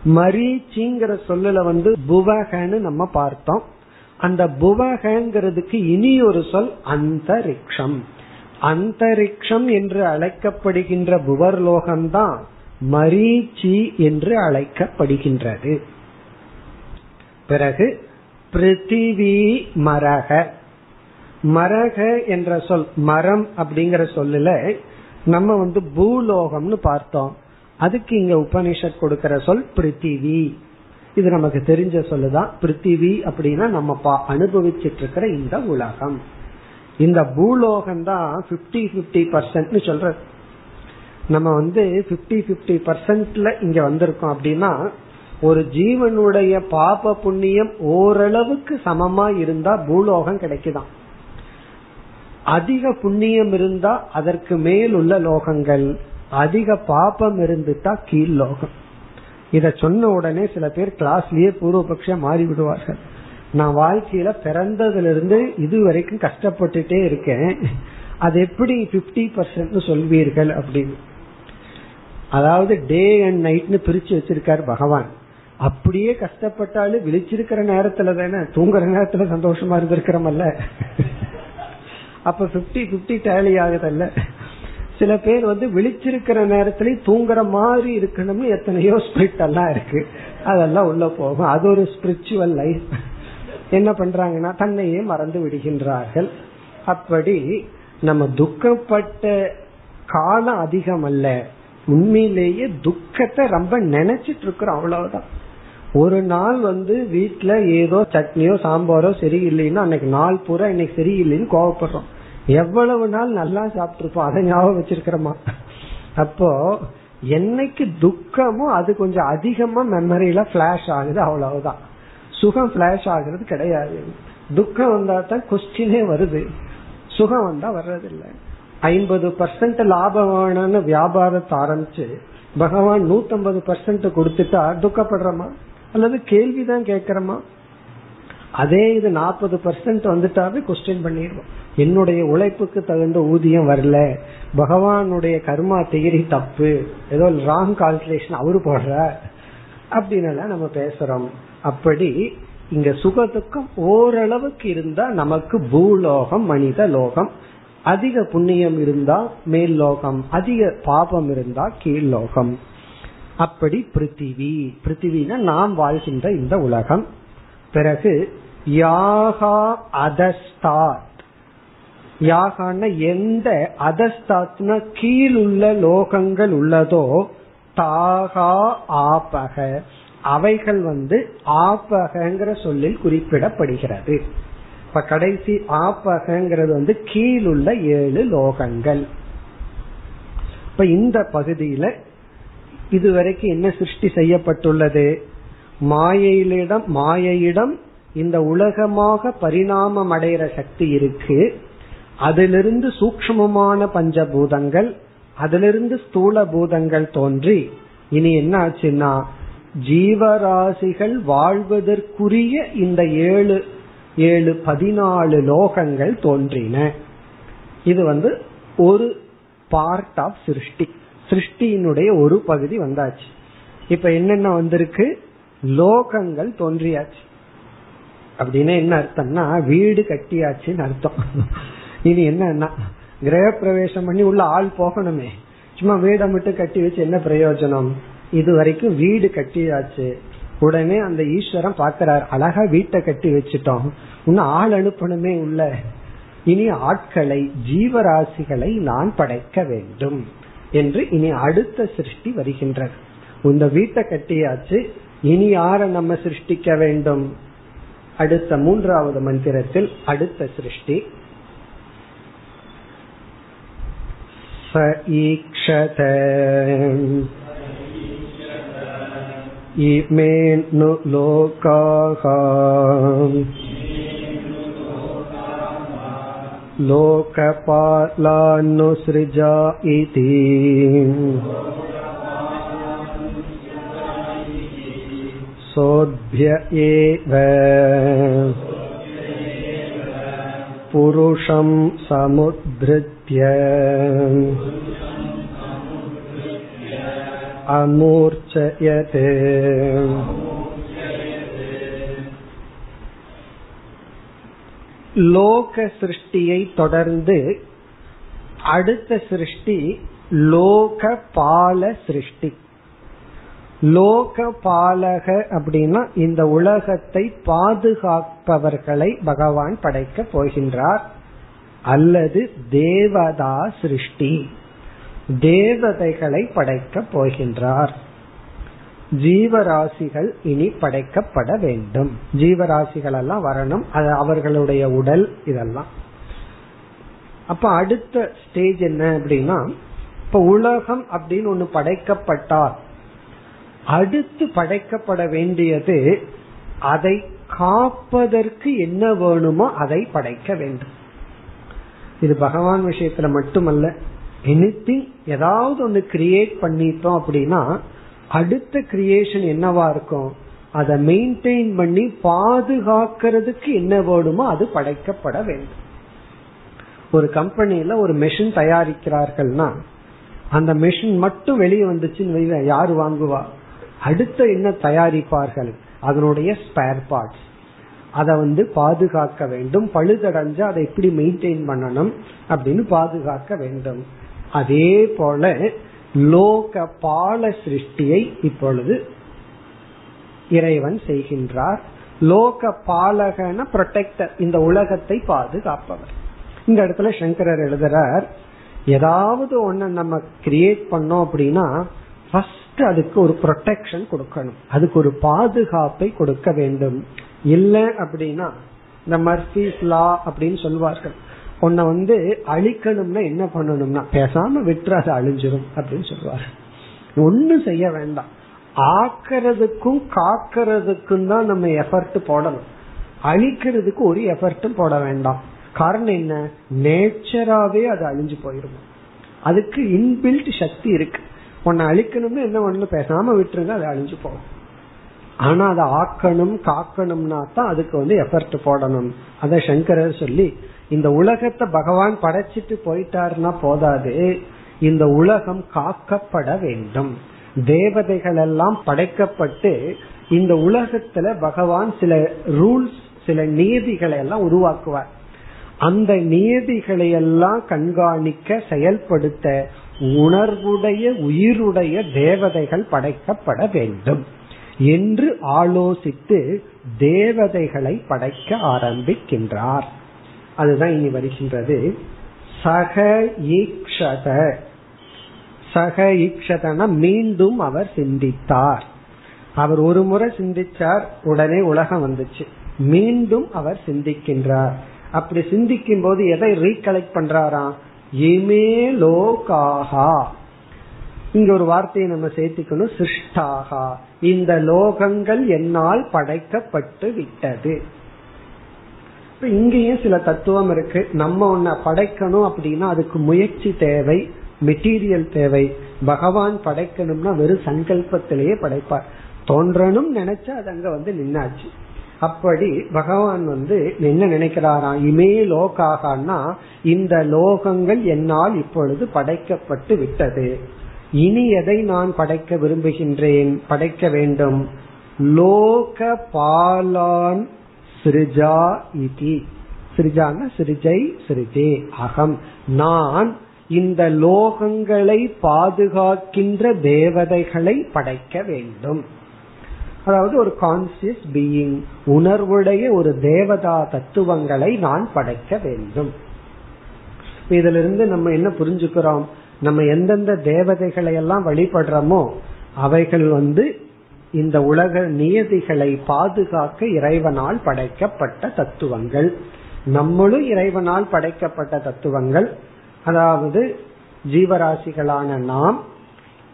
மரீச்சிங்கிற சொல்லுல வந்து புவகன்னு நம்ம பார்த்தோம். அந்த புவகங்கிறதுக்கு இனி ஒரு சொல் அந்தரிக்ஷம். அந்தரிக்ஷம் என்று அழைக்கப்படுகின்ற புவர்லோகம்தான் மரீச்சி என்று அழைக்கப்படுகின்றது. பிறகு பிருத்திவி மரக. மரக என்ற சொல் மரம் அப்படிங்கிற சொல்லுல நம்ம வந்து பூலோகம்னு பார்த்தோம். அதுக்கு இங்க உபனிஷத் கொடுக்கிற சொல் பிருத்திவி. இது நமக்கு தெரிஞ்ச சொல்லுதான். பிருத்திவி அப்படின்னா நம்ம அனுபவிச்சிட்டு இருக்கிற இந்த உலகம். இந்த பூலோகம் தான் பிப்டி பிப்டி பர்சன்ட் சொல்ற நம்ம வந்து பிப்டி பிப்டி பர்சன்ட்ல இங்க வந்திருக்கோம் அப்படின்னா ஒரு ஜீவனுடைய பாப புண்ணியம் ஓரளவுக்கு சமமா இருந்தா பூலோகம் கிடைக்குதான். அதிக புண்ணியம் இருந்தா அதற்கு மேல் உள்ள லோகங்கள். அதிக பாப்பம் இருந்துட்டா கீழ் லோகம். இத சொன்ன உடனே சில பேர் கிளாஸ்லயே பூர்வபக்ஷம் மாறி விடுவார்கள். நான் வாழ்க்கையில பிறந்ததுல இருந்து இது வரைக்கும் கஷ்டப்பட்டுட்டே இருக்கேன். அது எப்படி பிப்டி பர்சன்ட் சொல்வீர்கள் அப்படின்னு. அதாவது டே அண்ட் நைட்னு பிரிச்சு வச்சிருக்காரு பகவான். அப்படியே கஷ்டப்பட்டாலும் விழிச்சிருக்கிற நேரத்துல தானே தூங்குற நேரத்துல சந்தோஷமா இருந்திருக்கிறமல்ல அப்ப பிப்டி பிப்டி டேலி ஆகுதல்ல. சில பேர் வந்து விழிச்சிருக்கிற நேரத்திலயும் தூங்குற மாதிரி இருக்கணும்னு எத்தனையோ ஸ்பிரிட் எல்லாம் இருக்கு. அதெல்லாம் உள்ள போகும். அது ஒரு ஸ்பிரிச்சுவல் லைஃப் என்ன பண்றாங்கன்னா தன்னையே மறந்து விடுகின்றார்கள். அப்படி நம்ம துக்கப்பட்ட காலம் அதிகம் அல்ல. உண்மையிலேயே துக்கத்தை ரொம்ப நினைச்சிட்டு இருக்கிறோம் அவ்வளவுதான். ஒரு நாள் வந்து வீட்டுல ஏதோ சட்னியோ சாம்பாரோ சரியில்லைன்னா அன்னைக்கு நாள் பூரா இன்னைக்கு சரியில்லைன்னு கோவப்படுறோம். எவ்வளவு நாள் நல்லா சாப்பிட்டுருப்போம் அதை ஞாபகம் வச்சிருக்கிறோமா? அப்போ என்னைக்கு துக்கமோ அது கொஞ்சம் அதிகமா மெமரியில பிளாஷ் ஆகுது அவ்வளவுதான். சுகம் பிளாஷ் ஆகுறது கிடையாது. துக்கம் வந்தா தான் கொஸ்டினே வருது. சுகம் வந்தா வர்றதில்லை. ஐம்பது பர்சன்ட் லாபம் வேணும்னு வியாபாரத்தை ஆரம்பிச்சு பகவான் நூத்தம்பது பர்சன்ட் கொடுத்துட்டா துக்கப்படுறோமா? அல்லது கேள்விதான் கேட்கிறோமா? அதே இது நாற்பது பர்சன்ட் வந்துட்டாவே கொஸ்டின் பண்ணிடுவோம். என்னுடைய உழைப்புக்கு தகுந்த ஊதியம் வரல. பகவானுடைய கர்மா திகிரி தப்பு. ஏதோ ராங் கால்குலேஷன் அவரு போடுற. அப்படின்னு நம்ம பேசுறோம். அப்படி இங்க சுகதுக்கம் ஓரளவுக்கு இருந்தா நமக்கு பூலோகம் மனித லோகம். அதிக புண்ணியம் இருந்தா மேல் லோகம். அதிக பாபம் இருந்தா கீழ் லோகம். அப்படி பிருத்திவி. பிருத்திவினா நாம் வாழ்கின்ற இந்த உலகம். பிறகு யாகா அதஸ்தா யாகான எந்த அதஸ்தாத்னா கீழுள்ள லோகங்கள் உள்ளதோ தாகா ஆபக. அவைகள் வந்து ஆபகங்கிற சொல்லில் குறிப்பிடப்படுகிறது. இப்ப கடைசி ஆபகங்கிறது வந்து கீழுள்ள ஏழு லோகங்கள். இப்ப இந்த பகுதியில இதுவரைக்கும் என்ன சிருஷ்டி செய்யப்பட்டுள்ளது? மாயையிடம் மாயையிடம் இந்த உலகமாக பரிணாமம் அடைகிற சக்தி இருக்கு. அதிலிருந்து சூக்மமான பஞ்சபூதங்கள் அதிலிருந்து ஸ்தூல பூதங்கள் தோன்றி இனி என்ன ஆச்சுன்னா ஜீவராசிகள் வாழ்வதற்குரிய இந்த ஏழு ஏழு பதினாலு லோகங்கள் தோன்றின. இது வந்து ஒரு பார்ட் ஆஃப் சிருஷ்டி. சிருஷ்டியினுடைய ஒரு பகுதி வந்தாச்சு. இப்ப என்னென்ன வந்திருக்கு? லோகங்கள் தோன்றியாச்சு. அப்படின்னு என்ன அர்த்தம்னா வீடு கட்டியாச்சுன்னு அர்த்தம். இனி என்னன்னா கிரக பிரவேசம் பண்ணி உள்ள ஆள் போகணுமே. சும்மா வீடை மட்டும் கட்டி வச்சு என்ன பிரயோஜனம்? இது வரைக்கும் வீடு கட்டியாச்சு. உடனே அந்த ஈஸ்வரன் பாக்கிறார் அழகா வீட்டை கட்டி வச்சுட்டோம். இன்னும் ஆள் அனுப்பணுமே உள்ள. இனி ஆட்களை ஜீவராசிகளை நான் படைக்க வேண்டும் என்று இனி அடுத்த சிருஷ்டி வருகின்றது. இந்த வீட்டை கட்டியாச்சு இனி யார நம்ம சிருஷ்டிக்க வேண்டும்? அடுத்த மூன்றாவது மந்திரத்தில் அடுத்த சிருஷ்டி. स ईक्षत इमे नु लोकाः लोकपालानुसृजा इति सोऽभ्य एव पुरुषं समुद्धृत्य அமூர்ச்சயதே லோக சிருஷ்டியை தொடர்ந்து அடுத்த சிருஷ்டி லோக பால சிருஷ்டி. லோக பாலக அப்படின்னா இந்த உலகத்தை பாதுகாப்பவர்களை பகவான் படைக்க போகின்றார். அல்லது தேவதா சிருஷ்டி. தேவதைகளை படைக்க போகின்றார். ஜீவராசிகள் இனி படைக்கப்பட வேண்டும். ஜீவராசிகள் எல்லாம் வரணும். அது அவர்களுடைய உடல் இதெல்லாம். அப்ப அடுத்த ஸ்டேஜ் என்ன அப்படின்னா இப்ப உலகம் அப்படின்னு ஒண்ணு படைக்கப்பட்டால் அடுத்து படைக்கப்பட வேண்டியது அதை காப்பதற்கு என்ன வேணுமோ அதை படைக்க வேண்டும். இது பகவான் விஷயத்துல மட்டுமல்ல எனிதிங் ஏதாவது ஒண்ணு கிரியேட் பண்ணிட்டோம் அப்படின்னா அடுத்த கிரியேஷன் என்னவா இருக்கும்? அதை மெயின்டைன் பண்ணி பாதுகாக்கிறதுக்கு என்ன வேணுமோ அது படைக்கப்பட வேண்டும். ஒரு கம்பெனியில ஒரு மெஷின் தயாரிக்கிறார்கள்னா அந்த மெஷின் மட்டும் வெளியே வந்துச்சுன்னு யாரு வாங்குவா? அடுத்த என்ன தயாரிப்பார்கள்? அதனுடைய ஸ்பேர் பார்ட்ஸ் அதை வந்து பாதுகாக்க வேண்டும். பழுதடைஞ்சு அதை எப்படி மெயின்டைன் பண்ணணும் அப்படின்னு பாதுகாக்க வேண்டும். அதே போல லோக பால சிருஷ்டியை இப்பொழுது இறைவன் செய்கின்றார். லோக பாலகன ப்ரொடெக்டர் இந்த உலகத்தை பாதுகாப்பவர். இந்த இடத்துல சங்கரர் எழுதுறார் ஏதாவது ஒண்ணு நம்ம கிரியேட் பண்ணோம் அப்படின்னா ஃபர்ஸ்ட் அதுக்கு ஒரு ப்ரொடெக்ஷன் கொடுக்கணும். அதுக்கு ஒரு பாதுகாப்பை கொடுக்க வேண்டும். இல்ல அப்படின்னா இந்த மர்பிஸ் லா அப்படின்னு சொல்வார்கள். உன்னை வந்து அழிக்கணும்னா என்ன பண்ணணும்னா பேசாம விட்டுற அது அழிஞ்சிரும் அப்படின்னு சொல்லுவாரு ஒன்னும் செய்ய வேண்டாம். ஆக்கிறதுக்கும் காக்கிறதுக்கும் தான் நம்ம எஃபர்ட் போடணும். அழிக்கிறதுக்கு ஒரு எஃபர்ட்டும் போட வேண்டாம். காரணம் என்ன? நேச்சராவே அது அழிஞ்சு போயிடும் அதுக்கு இன்பில்ட் சக்தி இருக்கு. உன்னை அழிக்கணும்னு என்ன ஒண்ணு பேசாம விட்டுருங்க அது அழிஞ்சு போகும். ஆனா அதை ஆக்கணும் காக்கணும்னா தான் அதுக்கு வந்து எஃபர்ட் போடணும். அத சங்கரர் சொல்லி இந்த உலகத்தை பகவான் படைச்சிட்டு போயிட்டாருன்னா போதாது. இந்த உலகம் காக்கப்பட வேண்டும். தேவதைகள் எல்லாம் படைக்கப்பட்டு இந்த உலகத்துல பகவான் சில ரூல்ஸ் சில நீதிகளை எல்லாம் உருவாக்குவார். அந்த நியதிகளை எல்லாம் கண்காணிக்க செயல்படுத்த உணர்வுடைய உயிருடைய தேவதைகள் படைக்கப்பட வேண்டும். என்று ஆலோசித்து தேவதைகளை படைக்க ஆரம்பிக்கின்றார். அதுதான் இனி வருகின்றது. சக ஈக்ஷத. சக ஈக்ஷதன மீண்டும் அவர் சிந்தித்தார். அவர் ஒரு முறை சிந்திச்சார் உடனே உலகம் வந்துச்சு. மீண்டும் அவர் சிந்திக்கின்றார். அப்படி சிந்திக்கும் போது எதை ரீகலெக்ட் பண்றாராம்? இமே லோகாகா இங்க ஒரு வார்த்தையை நம்ம சேர்த்துக்கணும். சிருஷ்டாகா இந்த லோகங்கள் என்னால் படைக்கப்பட்டு விட்டது. இப்ப இங்கேயும் சில தத்துவம் இருக்கு. நம்ம ஒன்ன படைக்கணும் அப்படின்னா அதுக்கு முயற்சி தேவை மெட்டீரியல் தேவை. பகவான் படைக்கணும்னா வெறும் சங்கல்பத்திலேயே படைப்பார். தோன்றணும் நினைச்சா அது அங்க வந்து நின்னாச்சு. அப்படி பகவான் வந்து என்ன நினைக்கிறாராம் இமே லோகாகனா இந்த லோகங்கள் என்னால் இப்பொழுது படைக்கப்பட்டு விட்டது. இனி எதை நான் படைக்க விரும்புகின்றேன்? படைக்க வேண்டும். லோக பாலான் சிருஜா இதி. சிருஜான சிருஜை சிருஜே அகம். நான் இந்த லோகங்களை பாதுகாக்கின்ற தேவதைகளை படைக்க வேண்டும். அதாவது ஒரு கான்சியஸ் பீயிங் உணர்வுடைய ஒரு தேவதா தத்துவங்களை நான் படைக்க வேண்டும். இதிலிருந்து நம்ம என்ன புரிஞ்சுக்கிறோம்? நம்ம எந்தெந்த தேவதைகளை எல்லாம் வழிபடுறோமோ அவைகள் வந்து இந்த உலக நியதிகளை பாதுகாக்க இறைவனால் படைக்கப்பட்ட தத்துவங்கள். நம்மளும் இறைவனால் படைக்கப்பட்ட தத்துவங்கள். அதாவது ஜீவராசிகளான நாம்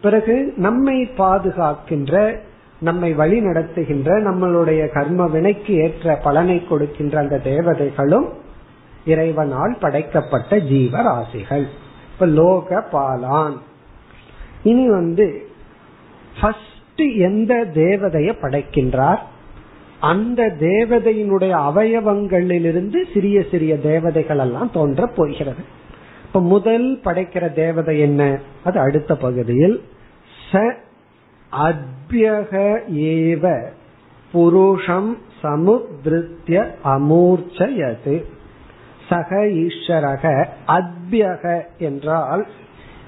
பிறகு நம்மை பாதுகாக்கின்ற நம்மை வழி நடத்துகின்ற நம்மளுடைய கர்ம வினைக்கு ஏற்ற பலனை கொடுக்கின்ற அந்த தேவதைகளும் இறைவனால் படைக்கப்பட்ட ஜீவராசிகள். இப்ப லோக பாலான். இனி வந்து ஃபர்ஸ்ட் எந்த தேவதைய படைக்கின்றார்? அந்த தேவதையினுடைய அவயவங்களிலிருந்து சிறிய சிறிய தேவதைகள் எல்லாம் தோன்ற போகிறது. இப்ப முதல் படைக்கிற தேவதை என்ன? அது அடுத்த பகுதியில் ச அத்யக ஏவ புருஷம் சமுத்ருத்திய அமூர்ச்சயது சக ஈஸ்வரக அத்யக என்றால்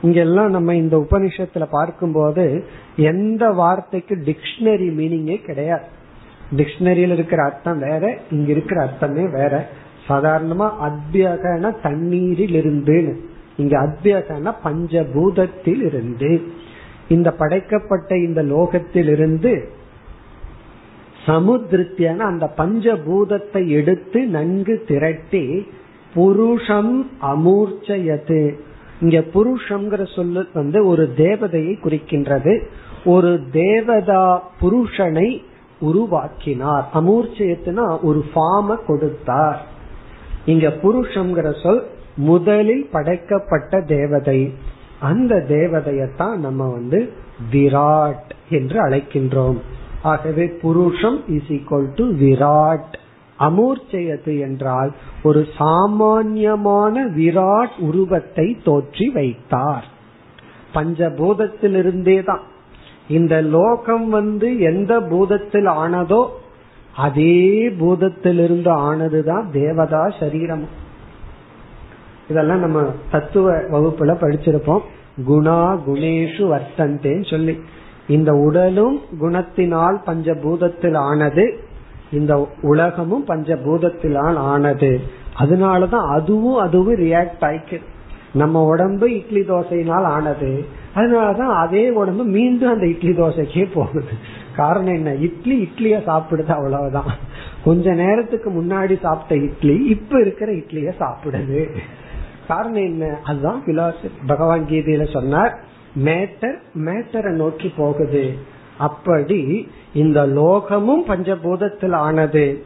இங்கெல்லாம் நம்ம இந்த உபனிஷத்துல பார்க்கும்போது எந்த வார்த்தைக்கு டிக்ஷனரி மீனிங்கே கிடையாது. டிக்ஷனரியில் இருக்கிற அர்த்தம் வேற இங்க இருக்கிற அர்த்தமே வேற. சாதாரணமா அத்யகன தண்ணீரில் இருந்து இங்க அத்யகன பஞ்சபூதத்தில் இருந்து இந்த படைக்கப்பட்ட இந்த லோகத்திலிருந்து சமுத்திரத்தியான அந்த பஞ்சபூதத்தை எடுத்து நன்கு திரட்டி புருஷம் அமூர்ச்சயது இங்க புருஷம்ங்கிற சொல்லு வந்து ஒரு தேவதையை குறிக்கின்றது. ஒரு தேவதா புருஷனை உருவாக்கினார். அமூர்ச்சயத்துனா ஒரு ஃபார்ம கொடுத்தார். இங்க புருஷம்ங்கிற சொல் முதலில் படைக்கப்பட்ட தேவதை. அந்த தேவதையத்தான் நம்ம வந்து விராட் என்று அழைக்கின்றோம். ஆகவே புருஷம் இஸ் ஈக்வல் டு விராட். அமூர்ச்சயது என்றால் ஒரு சாமான்யமான விராட் உருவத்தை தோற்றி வைத்தார். பஞ்சபூதத்திலிருந்தே தான் இந்த லோகம் வந்து எந்த பூதத்தில் ஆனதோ அதே பூதத்திலிருந்து ஆனதுதான் தேவதா சரீரம். இதெல்லாம் நம்ம தத்துவ வகுப்புல படிச்சிருப்போம். குணா குணேஷு வர்த்தந்தேன்னு சொல்லி. இந்த உடலும் குணத்தினால் பஞ்சபூதத்தில் ஆனது இந்த உலகமும் பஞ்சபூதத்தினால் ஆனது. அதனாலதான் அதுவும் அதுவும் ரியாக்ட் ஆயிக்கு நம்ம உடம்பு இட்லி தோசையினால் ஆனது. அதனாலதான் அதே உடம்பு மீண்டும் அந்த இட்லி தோசைக்கே போகுது. காரணம் என்ன? இட்லி இட்லிய சாப்பிடுது அவ்வளவுதான். கொஞ்ச நேரத்துக்கு முன்னாடி சாப்பிட்ட இட்லி இப்ப இருக்கிற இட்லிய சாப்பிடுது. காரணம் என்ன? அதுதான் பிலாசபி பகவான் கீதையில சொன்னார் மேட்டர் மேட்டரை நோக்கி போகுது. அப்படி இந்த லோகமும் பஞ்சபூதத்தில் ஆனது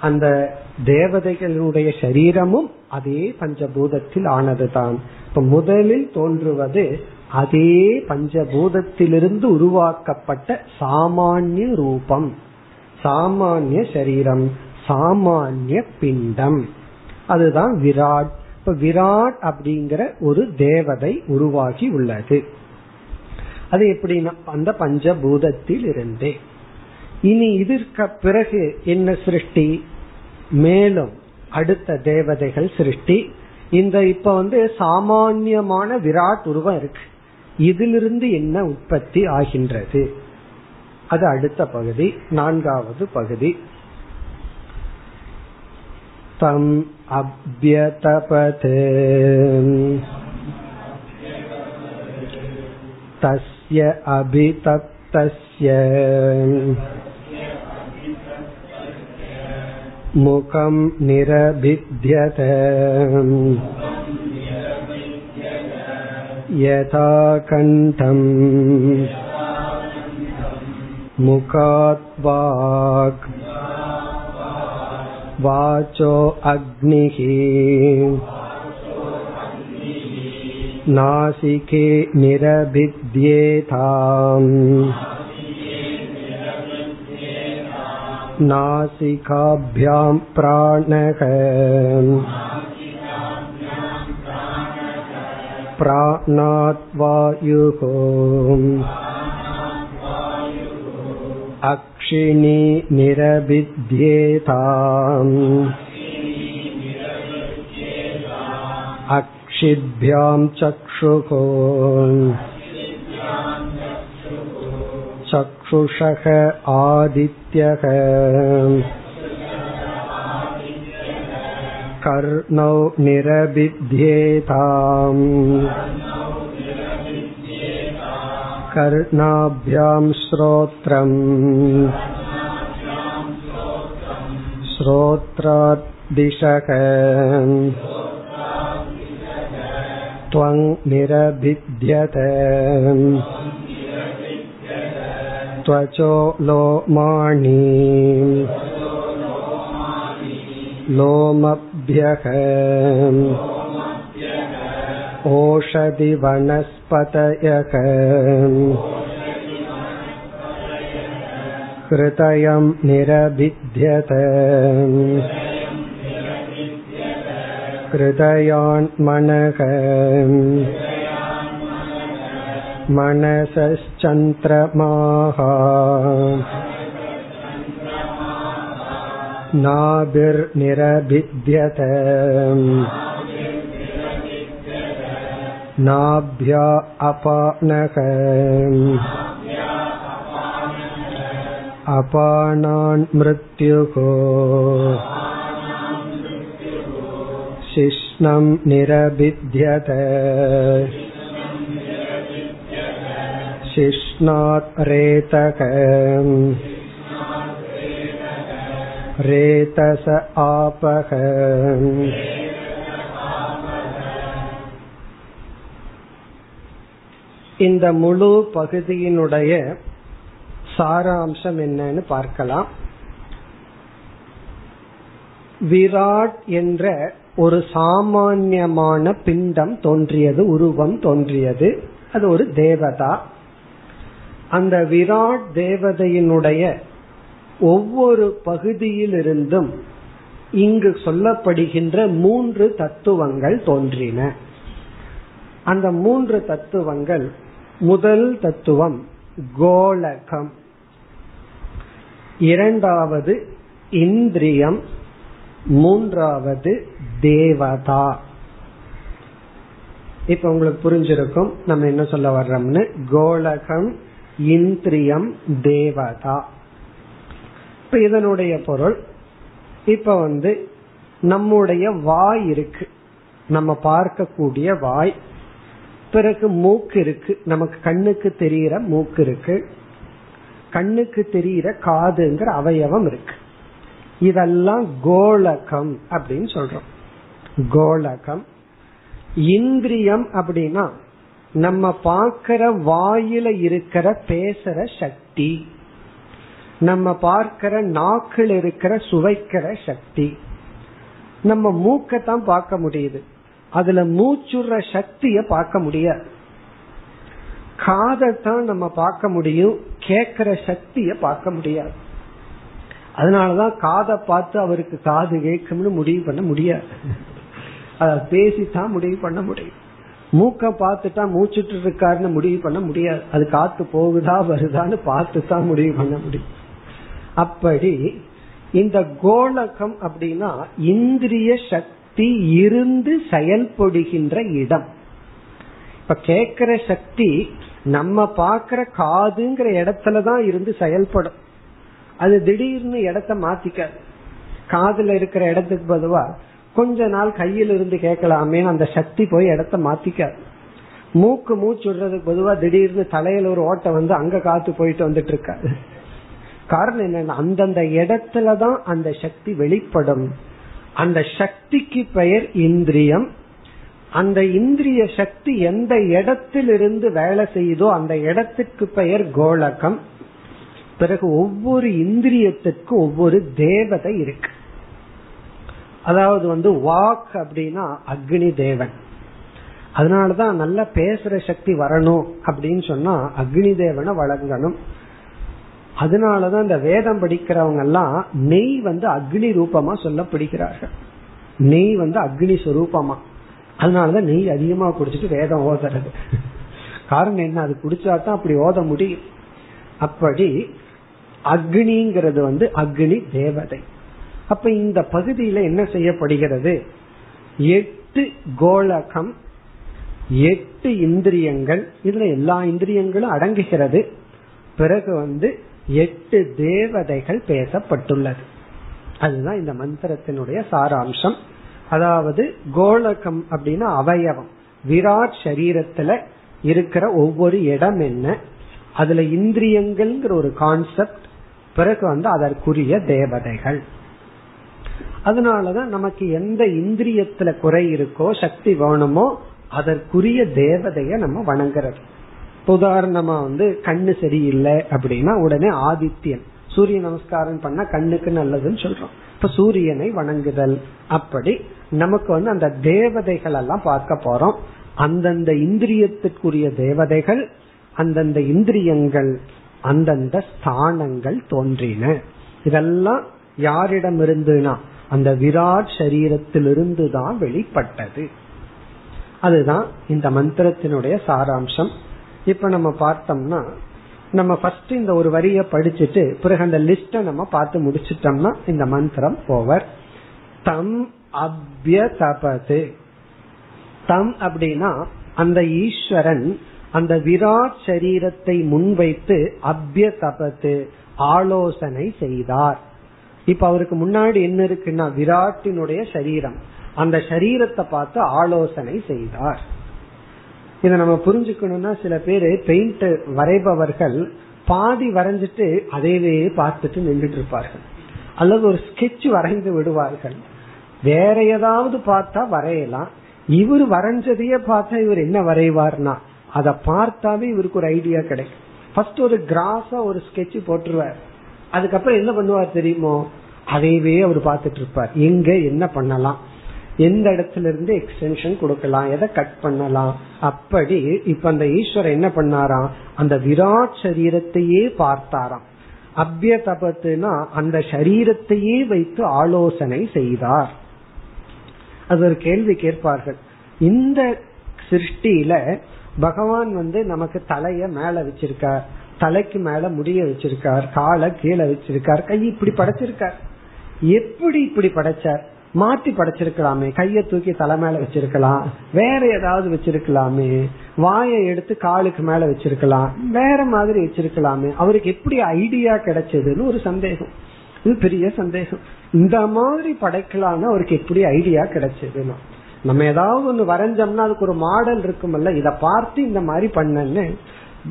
அந்த தேவதைகளுடைய சரீரமும் அதே பஞ்சபூதத்தில் ஆனதுதான். இப்ப முதலில் தோன்றுவது அதே பஞ்சபூதத்திலிருந்து உருவாக்கப்பட்ட சாமானிய ரூபம் சாமானிய சரீரம் சாமானிய பிண்டம். அதுதான் விராட். இப்ப விராட் அப்படிங்கிற ஒரு தேவதை உருவாகி உள்ளது. அது எப்படின்னா அந்த பஞ்சபூதத்தில் இருந்தே இனி இதற்கு பிறகு என்ன சிருஷ்டி? மேலும் அடுத்த தேவதைகள் சிருஷ்டி. இந்த இப்ப வந்து சாமான்யமான விராட் உருவம் இருக்கு. இதிலிருந்து என்ன உற்பத்தி ஆகின்றது? அது அடுத்த பகுதி நான்காவது பகுதி. தம் அபியதபத். य अभितप्तस्य मुखं निरभिद्यत यथा कण्ठम् मुखात् वाक् वाचो अग्निः नासिके निरभिद्येताम् नासिकाभ्यां प्राणः प्राणात् वायुः अक्षिणी निरभिद्येताम् अक्षिभ्यां चक्षुः चक्षुषः आदित्यः कर्णौ निरबिध्येताम् कर्णाभ्यां श्रोत्रम् श्रोत्रात् दिशः त्वं निरभिद्यत त्वचो लोमाणि लोमभ्यः ओषधिवनस्पतयः हृदयं निरभिद्यत हृदयान्मनः मनसश्चन्द्रमाः नाभिर्निरभिद्यत नाभ्या अपानः अपानान् मृत्युः शिष्णं निरभिद्यत शिष्णात् रेतः रेतस आपः இந்த முழு பகுதியினுடைய சாராம்சம் என்னன்னு பார்க்கலாம் விராட் என்ற ஒரு சாமான்யமான பிண்டம் தோன்றியது உருவம் தோன்றியது. அது ஒரு தேவதா. அந்த விராட் தேவதையினுடைய ஒவ்வொரு பகுதியிலிருந்தும் இங்கு சொல்லப்படுகின்ற மூன்று தத்துவங்கள் தோன்றின. அந்த மூன்று தத்துவங்கள் முதல் தத்துவம் கோலகம். இரண்டாவது இந்திரியம். மூன்றாவது தேவதா. இப்ப உங்களுக்கு புரிஞ்சிருக்கும் நம்ம என்ன சொல்ல வர்றோம்னு? கோலகம் இந்திரியம் தேவதா. இப்ப இதனுடைய பொருள் இப்ப வந்து நம்முடைய வாய் இருக்கு. நம்ம பார்க்கக்கூடிய வாய். பிறகு மூக்கு இருக்கு. நமக்கு கண்ணுக்கு தெரிகிற மூக்கு இருக்கு. கண்ணுக்கு தெரிகிற காதுங்கிற அவயவம் இருக்கு. இதெல்லாம் கோலகம் அப்படின்னு சொல்றோம். கோலகம் இந்திரியம் அப்படின்னா நம்ம பார்க்கிற வாயில இருக்கிற பேசுற சக்தி. நம்ம பார்க்கிற நாக்கில் இருக்கிற சுவைக்கிற சக்தி. நம்ம மூக்கத்தான் பார்க்க முடியுது. அதுல மூச்சுற சக்திய பார்க்க முடியாது. காதைத்தான் நம்ம பார்க்க முடியும் கேட்கிற சக்திய பார்க்க முடியாது. அதனாலதான் காதை பார்த்து அவருக்கு காது கேட்கும்னு முடிவு பண்ண முடியாது. அதை பேசித்தான் முடிவு பண்ண முடியும். மூக்க பார்த்துட்டா மூச்சுட்டு இருக்காருன்னு முடிவு பண்ண முடியாது. அது காத்து போகுதா வருதான்னு பார்த்து தான் முடிவு பண்ண முடியும். அப்படி இந்த கோலகம் அப்படின்னா இந்திரிய சக்தி இருந்து செயல்படுகின்ற இடம். இப்ப கேக்குற சக்தி நம்ம பாக்குற காதுங்கிற இடத்துலதான் இருந்து செயல்படும். அது திடீர்னு இடத்த மாத்திக்காது. காதுல இருக்கிற இடத்துக்கு பதுவா கொஞ்ச நாள் கையில இருந்து கேட்கலாமே அந்த சக்தி போய் இடத்த மாத்திக்காது. மூக்கு மூச்சு விடுறதுக்கு பொதுவா திடீர்னு தலையில ஒரு ஓட்டை வந்து அங்க காத்து போயிட்டு வந்துட்டு இருக்காது. காரணம் என்னன்னா அந்தந்த இடத்துலதான் அந்த சக்தி வெளிப்படும். அந்த சக்திக்கு பெயர் இந்திரியம். அந்த இந்திரிய சக்தி எந்த இடத்திலிருந்து வேலை செய்யுதோ அந்த இடத்துக்கு பெயர் கோலகம். பிறகு ஒவ்வொரு இந்திரியத்துக்கு ஒவ்வொரு தேவதை இருக்கு. அதாவது வந்து வாக் அப்படின்னா அக்னி தேவன். அதனாலதான் நல்லா பேசுற சக்தி வரணும் அப்படின்னு சொன்னா அக்னி தேவனை வழங்கணும். அதனாலதான் இந்த வேதம் படிக்கிறவங்க எல்லாம் நெய் வந்து அக்னி ரூபமா சொல்லப்படுகிறார்கள். நெய் வந்து அக்னி சுரூபமா. அதனாலதான் நெய் அதிகமா குடிச்சிட்டு வேதம் ஓதுறது. காரணம் என்ன? அது குடிச்சாதான் அப்படி ஓத முடியும். அப்படி அக்னிங்கிறது வந்து அக்னி தேவதை. அப்ப இந்த பகுதியில என்ன செய்யப்படுகிறது? எட்டு கோலகம் எட்டு இந்திரியங்கள் இதுல எல்லா இந்திரியங்களும் அடங்குகிறது. பிறகு வந்து எட்டு தேவதைகள் பேசப்பட்டுள்ளது. அதுதான் இந்த மந்திரத்தினுடைய சாராம்சம். அதாவது கோலகம் அப்படின்னா அவயவம். விராட் சரீரத்துல இருக்கிற ஒவ்வொரு இடம் என்ன? அதுல இந்திரியங்கள்ங்கிற ஒரு கான்செப்ட் பிறகு வந்து அதற்குரிய தேவதைகள். அதனாலதான் நமக்கு எந்த இந்திரியத்துல குறை இருக்கோ சக்தி வேணுமோ அதற்குரிய தேவதைய நம்ம வணங்குறது. உதாரணமா வந்து கண்ணு சரியில்லை அப்படின்னா உடனே ஆதித்யன். சூரிய நமஸ்காரம் பண்ணா கண்ணுக்கு நல்லதுன்னு சொல்றோம். இப்ப சூரியனை வணங்குதல். அப்படி நமக்கு வந்து அந்த தேவதைகள் எல்லாம் பார்க்க போறோம். அந்தந்த இந்திரியத்திற்குரிய தேவதைகள் அந்தந்த இந்திரியங்கள் அந்தந்த ஸ்தானங்கள் தோன்றின. இதெல்லாம் யாரிடம் இருந்துனா அந்த விராட் சரீரத்திலிருந்து தான் வெளிப்பட்டது. அதுதான் இந்த மந்திரத்தினுடைய சாராம்சம். இப்ப நம்ம பார்த்தோம்னா நம்ம ஃபர்ஸ்ட் இந்த ஒரு வரிய படிச்சுட்டு பிறகு அந்த லிஸ்ட நம்ம பார்த்து முடிச்சிட்டோம்னா இந்த மந்திரம் ஓவர் தம் அபிய தபது தம் அப்படின்னா அந்த ஈஸ்வரன் அந்த விராட் சரீரத்தை முன்வைத்து அபிய தபத்து ஆலோசனை செய்தார். இப்ப அவருக்கு முன்னாடி என்ன இருக்குன்னா விராட்டினுடைய சரீரம். அந்த சரீரத்தை பார்த்து ஆலோசனை செய்தார். இதை நம்ம புரிஞ்சுக்கணும்னா சில பேர் பெயிண்ட் வரைபவர்கள் பாதி வரைஞ்சிட்டு அதையவே பார்த்துட்டு நின்றுட்டு இருப்பார்கள். அல்லது ஒரு ஸ்கெட்ச் வரைந்து விடுவார்கள். வேற ஏதாவது பார்த்தா வரையலாம். இவர் வரைஞ்சதையே பார்த்தா இவர் என்ன வரைவார்னா அதை பார்த்தாவே இவருக்கு ஒரு ஐடியா கிடைக்கும். ஃபர்ஸ்ட் ஒரு கிராஸா ஒரு ஸ்கெட்ச் போட்டுருவார். அதுக்கப்புறம் என்ன பண்ணுவார் தெரியுமோ? அதையவே அவர் பார்த்துட்டு இருப்பார். எங்க என்ன பண்ணலாம்? எந்த இடத்துல இருந்து எக்ஸ்டென்ஷன் கொடுக்கலாம்? எதை கட் பண்ணலாம்? அப்படி இப்ப அந்த ஈஸ்வரர் என்ன பண்ணாராம்? அந்த விராட் சரீரத்தையே பார்த்தாராம். அபிய தபத்துனா அந்த சரீரத்தையே வைத்து ஆலோசனை செய்தார். அது ஒரு கேள்வி கேட்பார்கள். இந்த சிருஷ்டியில பகவான் வந்து நமக்கு தலைய மேல வச்சிருக்கார். தலைக்கு மேல முடிய வச்சிருக்கார் காலை கீழே வச்சிருக்கார் கை இப்படி படைச்சிருக்கார். எப்படி இப்படி படைச்சார்? மாத்தி படைச்சிருக்கலாமே கைய தூக்கி தலை மேல வச்சிருக்கலாம் வேற ஏதாவது வச்சிருக்கலாமே வாயை எடுத்து காலுக்கு மேல வச்சிருக்கலாம் வேற மாதிரி வச்சிருக்கலாமே. அவருக்கு எப்படி ஐடியா கிடைச்சதுன்னு ஒரு சந்தேகம். இது பெரிய சந்தேகம். இந்த மாதிரி படைக்கலாம்னு அவருக்கு எப்படி ஐடியா கிடைச்சதுன்னு. நம்ம ஏதாவது ஒண்ணு வரைஞ்சோம்னா அதுக்கு ஒரு மாடல் இருக்குமல்ல இத பார்த்து இந்த மாதிரி பண்ணன்னு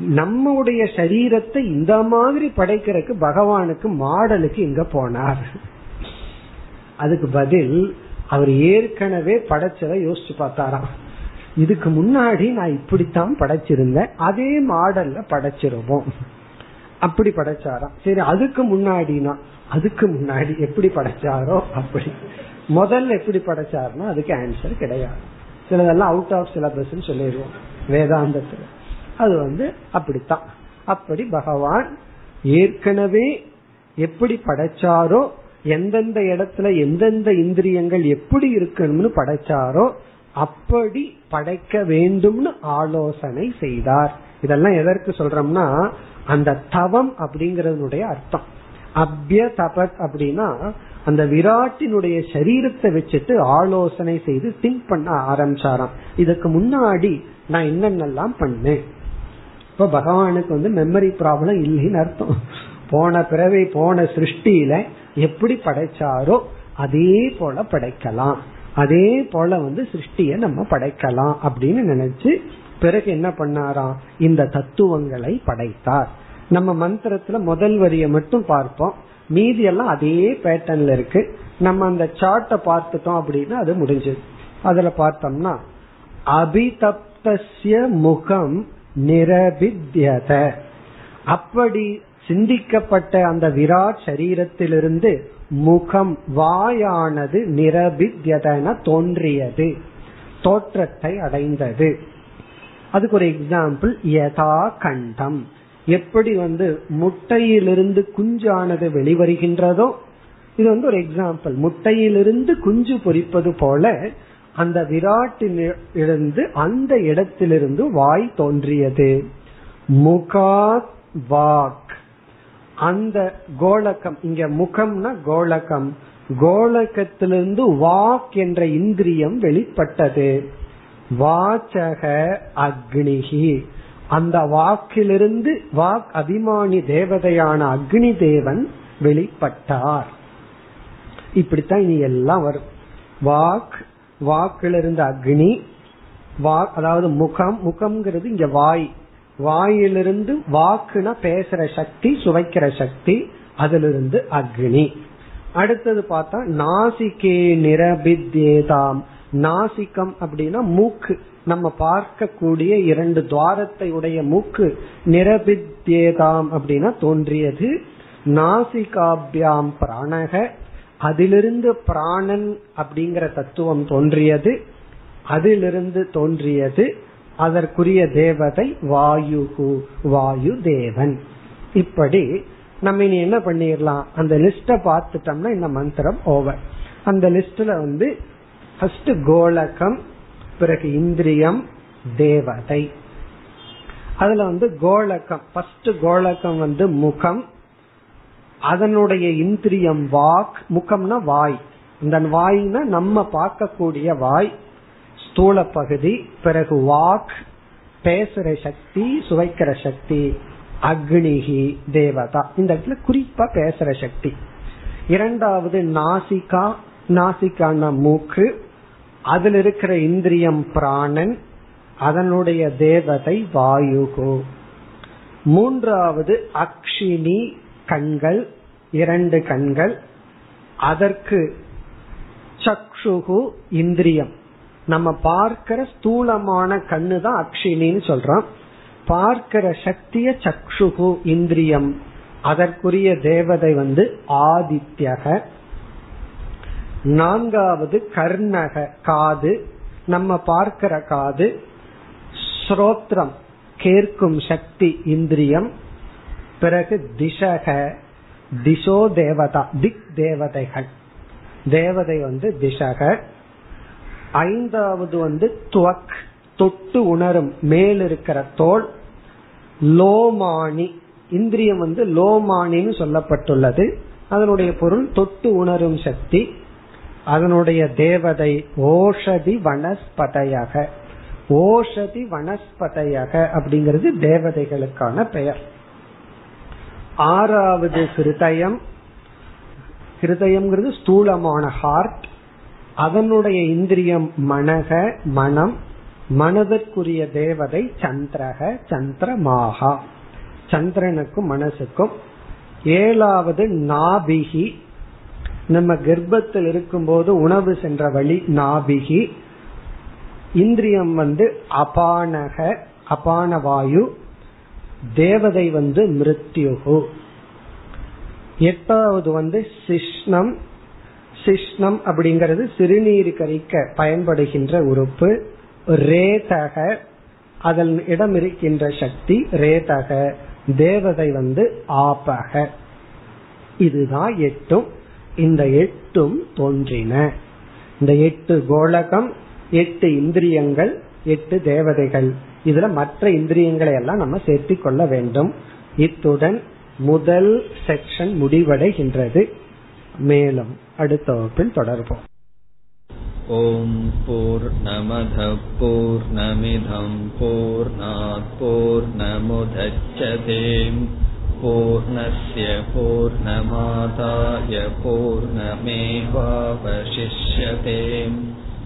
நம்முடைய சரீரத்தை இந்த மாதிரி படைக்கிறதுக்கு பகவானுக்கு மாடலுக்கு இங்க போனார். அதுக்கு பதில் அவர் ஏற்கனவே படைச்சதை யோசிச்சு பார்த்தாராம். இதுக்கு முன்னாடி நான் இப்படித்தான் படைச்சிருந்தேன் அதே மாடல்ல படைச்சிருவோம். அப்படி படைச்சாராம். சரி அதுக்கு முன்னாடினா அதுக்கு முன்னாடி எப்படி படைச்சாரோ அப்படி. முதல்ல எப்படி படைச்சாருன்னா அதுக்கு ஆன்சர் கிடையாது. சிலதெல்லாம் அவுட் ஆஃப் சிலபஸ் சொல்லிடுவோம் வேதாந்தத்துல. அது வந்து அப்படித்தான். அப்படி பகவான் ஏற்கனவே எப்படி படைச்சாரோ எந்தெந்த இடத்துல எந்தெந்த இந்திரியங்கள் எப்படி இருக்கணும்னு படைச்சாரோ அப்படி படைக்க வேண்டும்னு ஆலோசனை செய்தார். இதெல்லாம் எதற்கு சொல்றோம்னா அந்த தவம் அப்படிங்கறதனுடைய அர்த்தம். அபிய தபத் அப்படின்னா அந்த விராட்டினுடைய சரீரத்தை வச்சுட்டு ஆலோசனை செய்து திங்க் பண்ண ஆரம்பிச்சாராம். இதுக்கு முன்னாடி நான் என்னென்னலாம் பண்ணேன்? இப்ப பகவானுக்கு வந்து மெமரி ப்ராப்ளம் இல்லைன்னு அர்த்தம். போன பிறவை போன சிருஷ்டியில எப்படி படைச்சாரோ அதே போல படைக்கலாம். அதே போல வந்து சிருஷ்டிய நம்ம படைக்கலாம் அப்படின்னு நினைச்சு பிறகு என்ன பண்ணாராம்? இந்த தத்துவங்களை படைத்தார். நம்ம மந்திரத்துல முதல் வரியை மட்டும் பார்ப்போம். மீதி எல்லாம் அதே பேட்டர்ன்ல இருக்கு. நம்ம அந்த சார்ட்டை பார்த்துட்டோம் அப்படின்னா அது முடிஞ்சது. அதுல பார்த்தோம்னா அபிதப்தசிய முகம் நிரபித்யத. அப்படி சிந்திக்கப்பட்ட அந்த விராட் சரீரத்திலிருந்து முகம் வாயானது நிரபித்யதன தோன்றியது. தோற்றத்தை அடைந்தது. அதுக்கு ஒரு எக்ஸாம்பிள் யதா கண்டம் எப்படி வந்து முட்டையிலிருந்து குஞ்சானது வெளிவருகின்றதோ இது வந்து ஒரு எக்ஸாம்பிள் முட்டையிலிருந்து குஞ்சு பொறிப்பது போல அந்த விராட்டிலிருந்து அந்த இடத்திலிருந்து வாய் தோன்றியது. முகாத் வாக். அந்த கோலகம் இங்க முகம்னா கோலகம் கோலகத்திலிருந்து வாக் என்ற இந்திரியம் வெளிப்பட்டது. வாச்சக அக்னிகி அந்த வாக்கிலிருந்து வாக் அபிமானி தேவதையான அக்னி தேவன் வெளிப்பட்டார். இப்படித்தான் இனி எல்லாம் வரும். வாக் வாக்கிலிருந்து அக்னி வா அதாவது முகம் முகம்ங்கிறது இங்க வாய். வாயிலிருந்து வாக்குனா பேசுற சக்தி சுவைக்கிற சக்தி அதிலிருந்து அக்னி. அடுத்தது பார்த்தா நாசிகே நிரபித்யேதாம். நாசிகம் அப்படின்னா மூக்கு. நம்ம பார்க்கக்கூடிய இரண்டு துவாரத்தை உடைய மூக்கு. நிரபித்யேதாம் அப்படின்னா தோன்றியது. நாசிகாபியாம் பிராணக. அதிலிருந்து பிராணன் அப்படிங்கிற தத்துவம் தோன்றியது அதிலிருந்து தோன்றியது அதற்குரிய தேவதை வாயுகு வாயு தேவன் இப்படி நம்ம இனி என்ன பண்ணிடலாம்? அந்த லிஸ்ட பார்த்துட்டோம்னா இந்த மந்திரம் ஓவர் அந்த லிஸ்ட்ல வந்து ஃபர்ஸ்ட் கோலகம் பிறகு இந்திரியம் தேவதை. அதுல வந்து கோலகம் ஃபர்ஸ்ட் கோலகம் வந்து முகம் அதனுடைய இந்திரியம் வாக் முகம்னா வாய். இந்த வாய்னா நம்ம பார்க்கக்கூடிய வாய். ஸ்தூல பகுதி பிறகு வாக் பேசுற சக்தி சுவைக்கிற சக்தி. அக்னிகி தேவதா. இந்த இடத்துல குறிப்பா பேசுற சக்தி. இரண்டாவது நாசிகா. நாசிகான மூக்கு. அதில் இருக்கிற இந்திரியம் பிராணன். அதனுடைய தேவதை வாயுகோ. மூன்றாவது அக்ஷினி கண்கள் இரண்டு கண்கள் அதற்கு சக்ஷுகு இந்திரியம். நம்ம பார்க்கிற ஸ்தூலமான கண்ணு தான் அக்ஷினின்னு சொல்றோம். பார்க்கிற சக்திய சக்ஷுகு இந்திரியம். அதற்குரிய தேவதை வந்து ஆதித்யக. நான்காவது கர்ணக காது. நம்ம பார்க்கிற காது ஸ்ரோத்ரம் கேட்கும் சக்தி இந்திரியம். பிறகு திசக திசோ தேவதா திக் தேவதைகள். தேவதை வந்து திசக. ஐந்தாவது வந்து துவக் தொட்டு உணரும் மேல் இருக்கிற தோல். லோமானி இந்திரியம் வந்து லோமானின்னு சொல்லப்பட்டுள்ளது. அதனுடைய பொருள் தொட்டு உணரும் சக்தி. அதனுடைய தேவதை ஓஷதி வனஸ்பதையாக. ஓஷதி வனஸ்பதையாக அப்படிங்கிறது தேவதைகளுக்கான பெயர். ஆறாவது ஹிருதயம். ஹிருதயம்ங்கிறது ஸ்தூலமான ஹார்ட் அதனுடைய இந்திரியம் மனக மனம். மனதிற்குரிய தேவதை சந்திரக சந்திரமாகா. சந்திரனுக்கும் மனசுக்கும். ஏழாவது நாபிகி. நம்ம கர்ப்பத்தில் இருக்கும்போது உணவு சென்ற வழி நாபிகி. இந்திரியம் வந்து அபானக அபான வாயு தேவதை வந்து மிருத்யுகு. எட்டாவது வந்து சிஷ்ணம். சிஷ்ணம் அப்படிங்கிறது சிறுநீர் கரிக்க பயன்படுகின்ற உறுப்பு ரேதக அதன் இடம் இருக்கின்ற சக்தி ரேதக. தேவதை வந்து ஆபக. இதுதான் எட்டும். இந்த எட்டும் தோன்றின. இந்த எட்டு கோலகம் எட்டு இந்திரியங்கள் எட்டு தேவதைகள். இதுல மற்ற இந்திரியங்களை எல்லாம் நம்ம சேர்த்து கொள்ள வேண்டும். இத்துடன் முதல் செக்ஷன் முடிவடைகின்றது. மேலும் அடுத்த வகுப்பில் தொடர்போம். ஓம் போர் நமத போர் நமிதம் போர் போர் நமுதச்சதேம் பூர்ணய பூர்ணமாதாய பூர்ணமேவாவசிஷ்யதேம்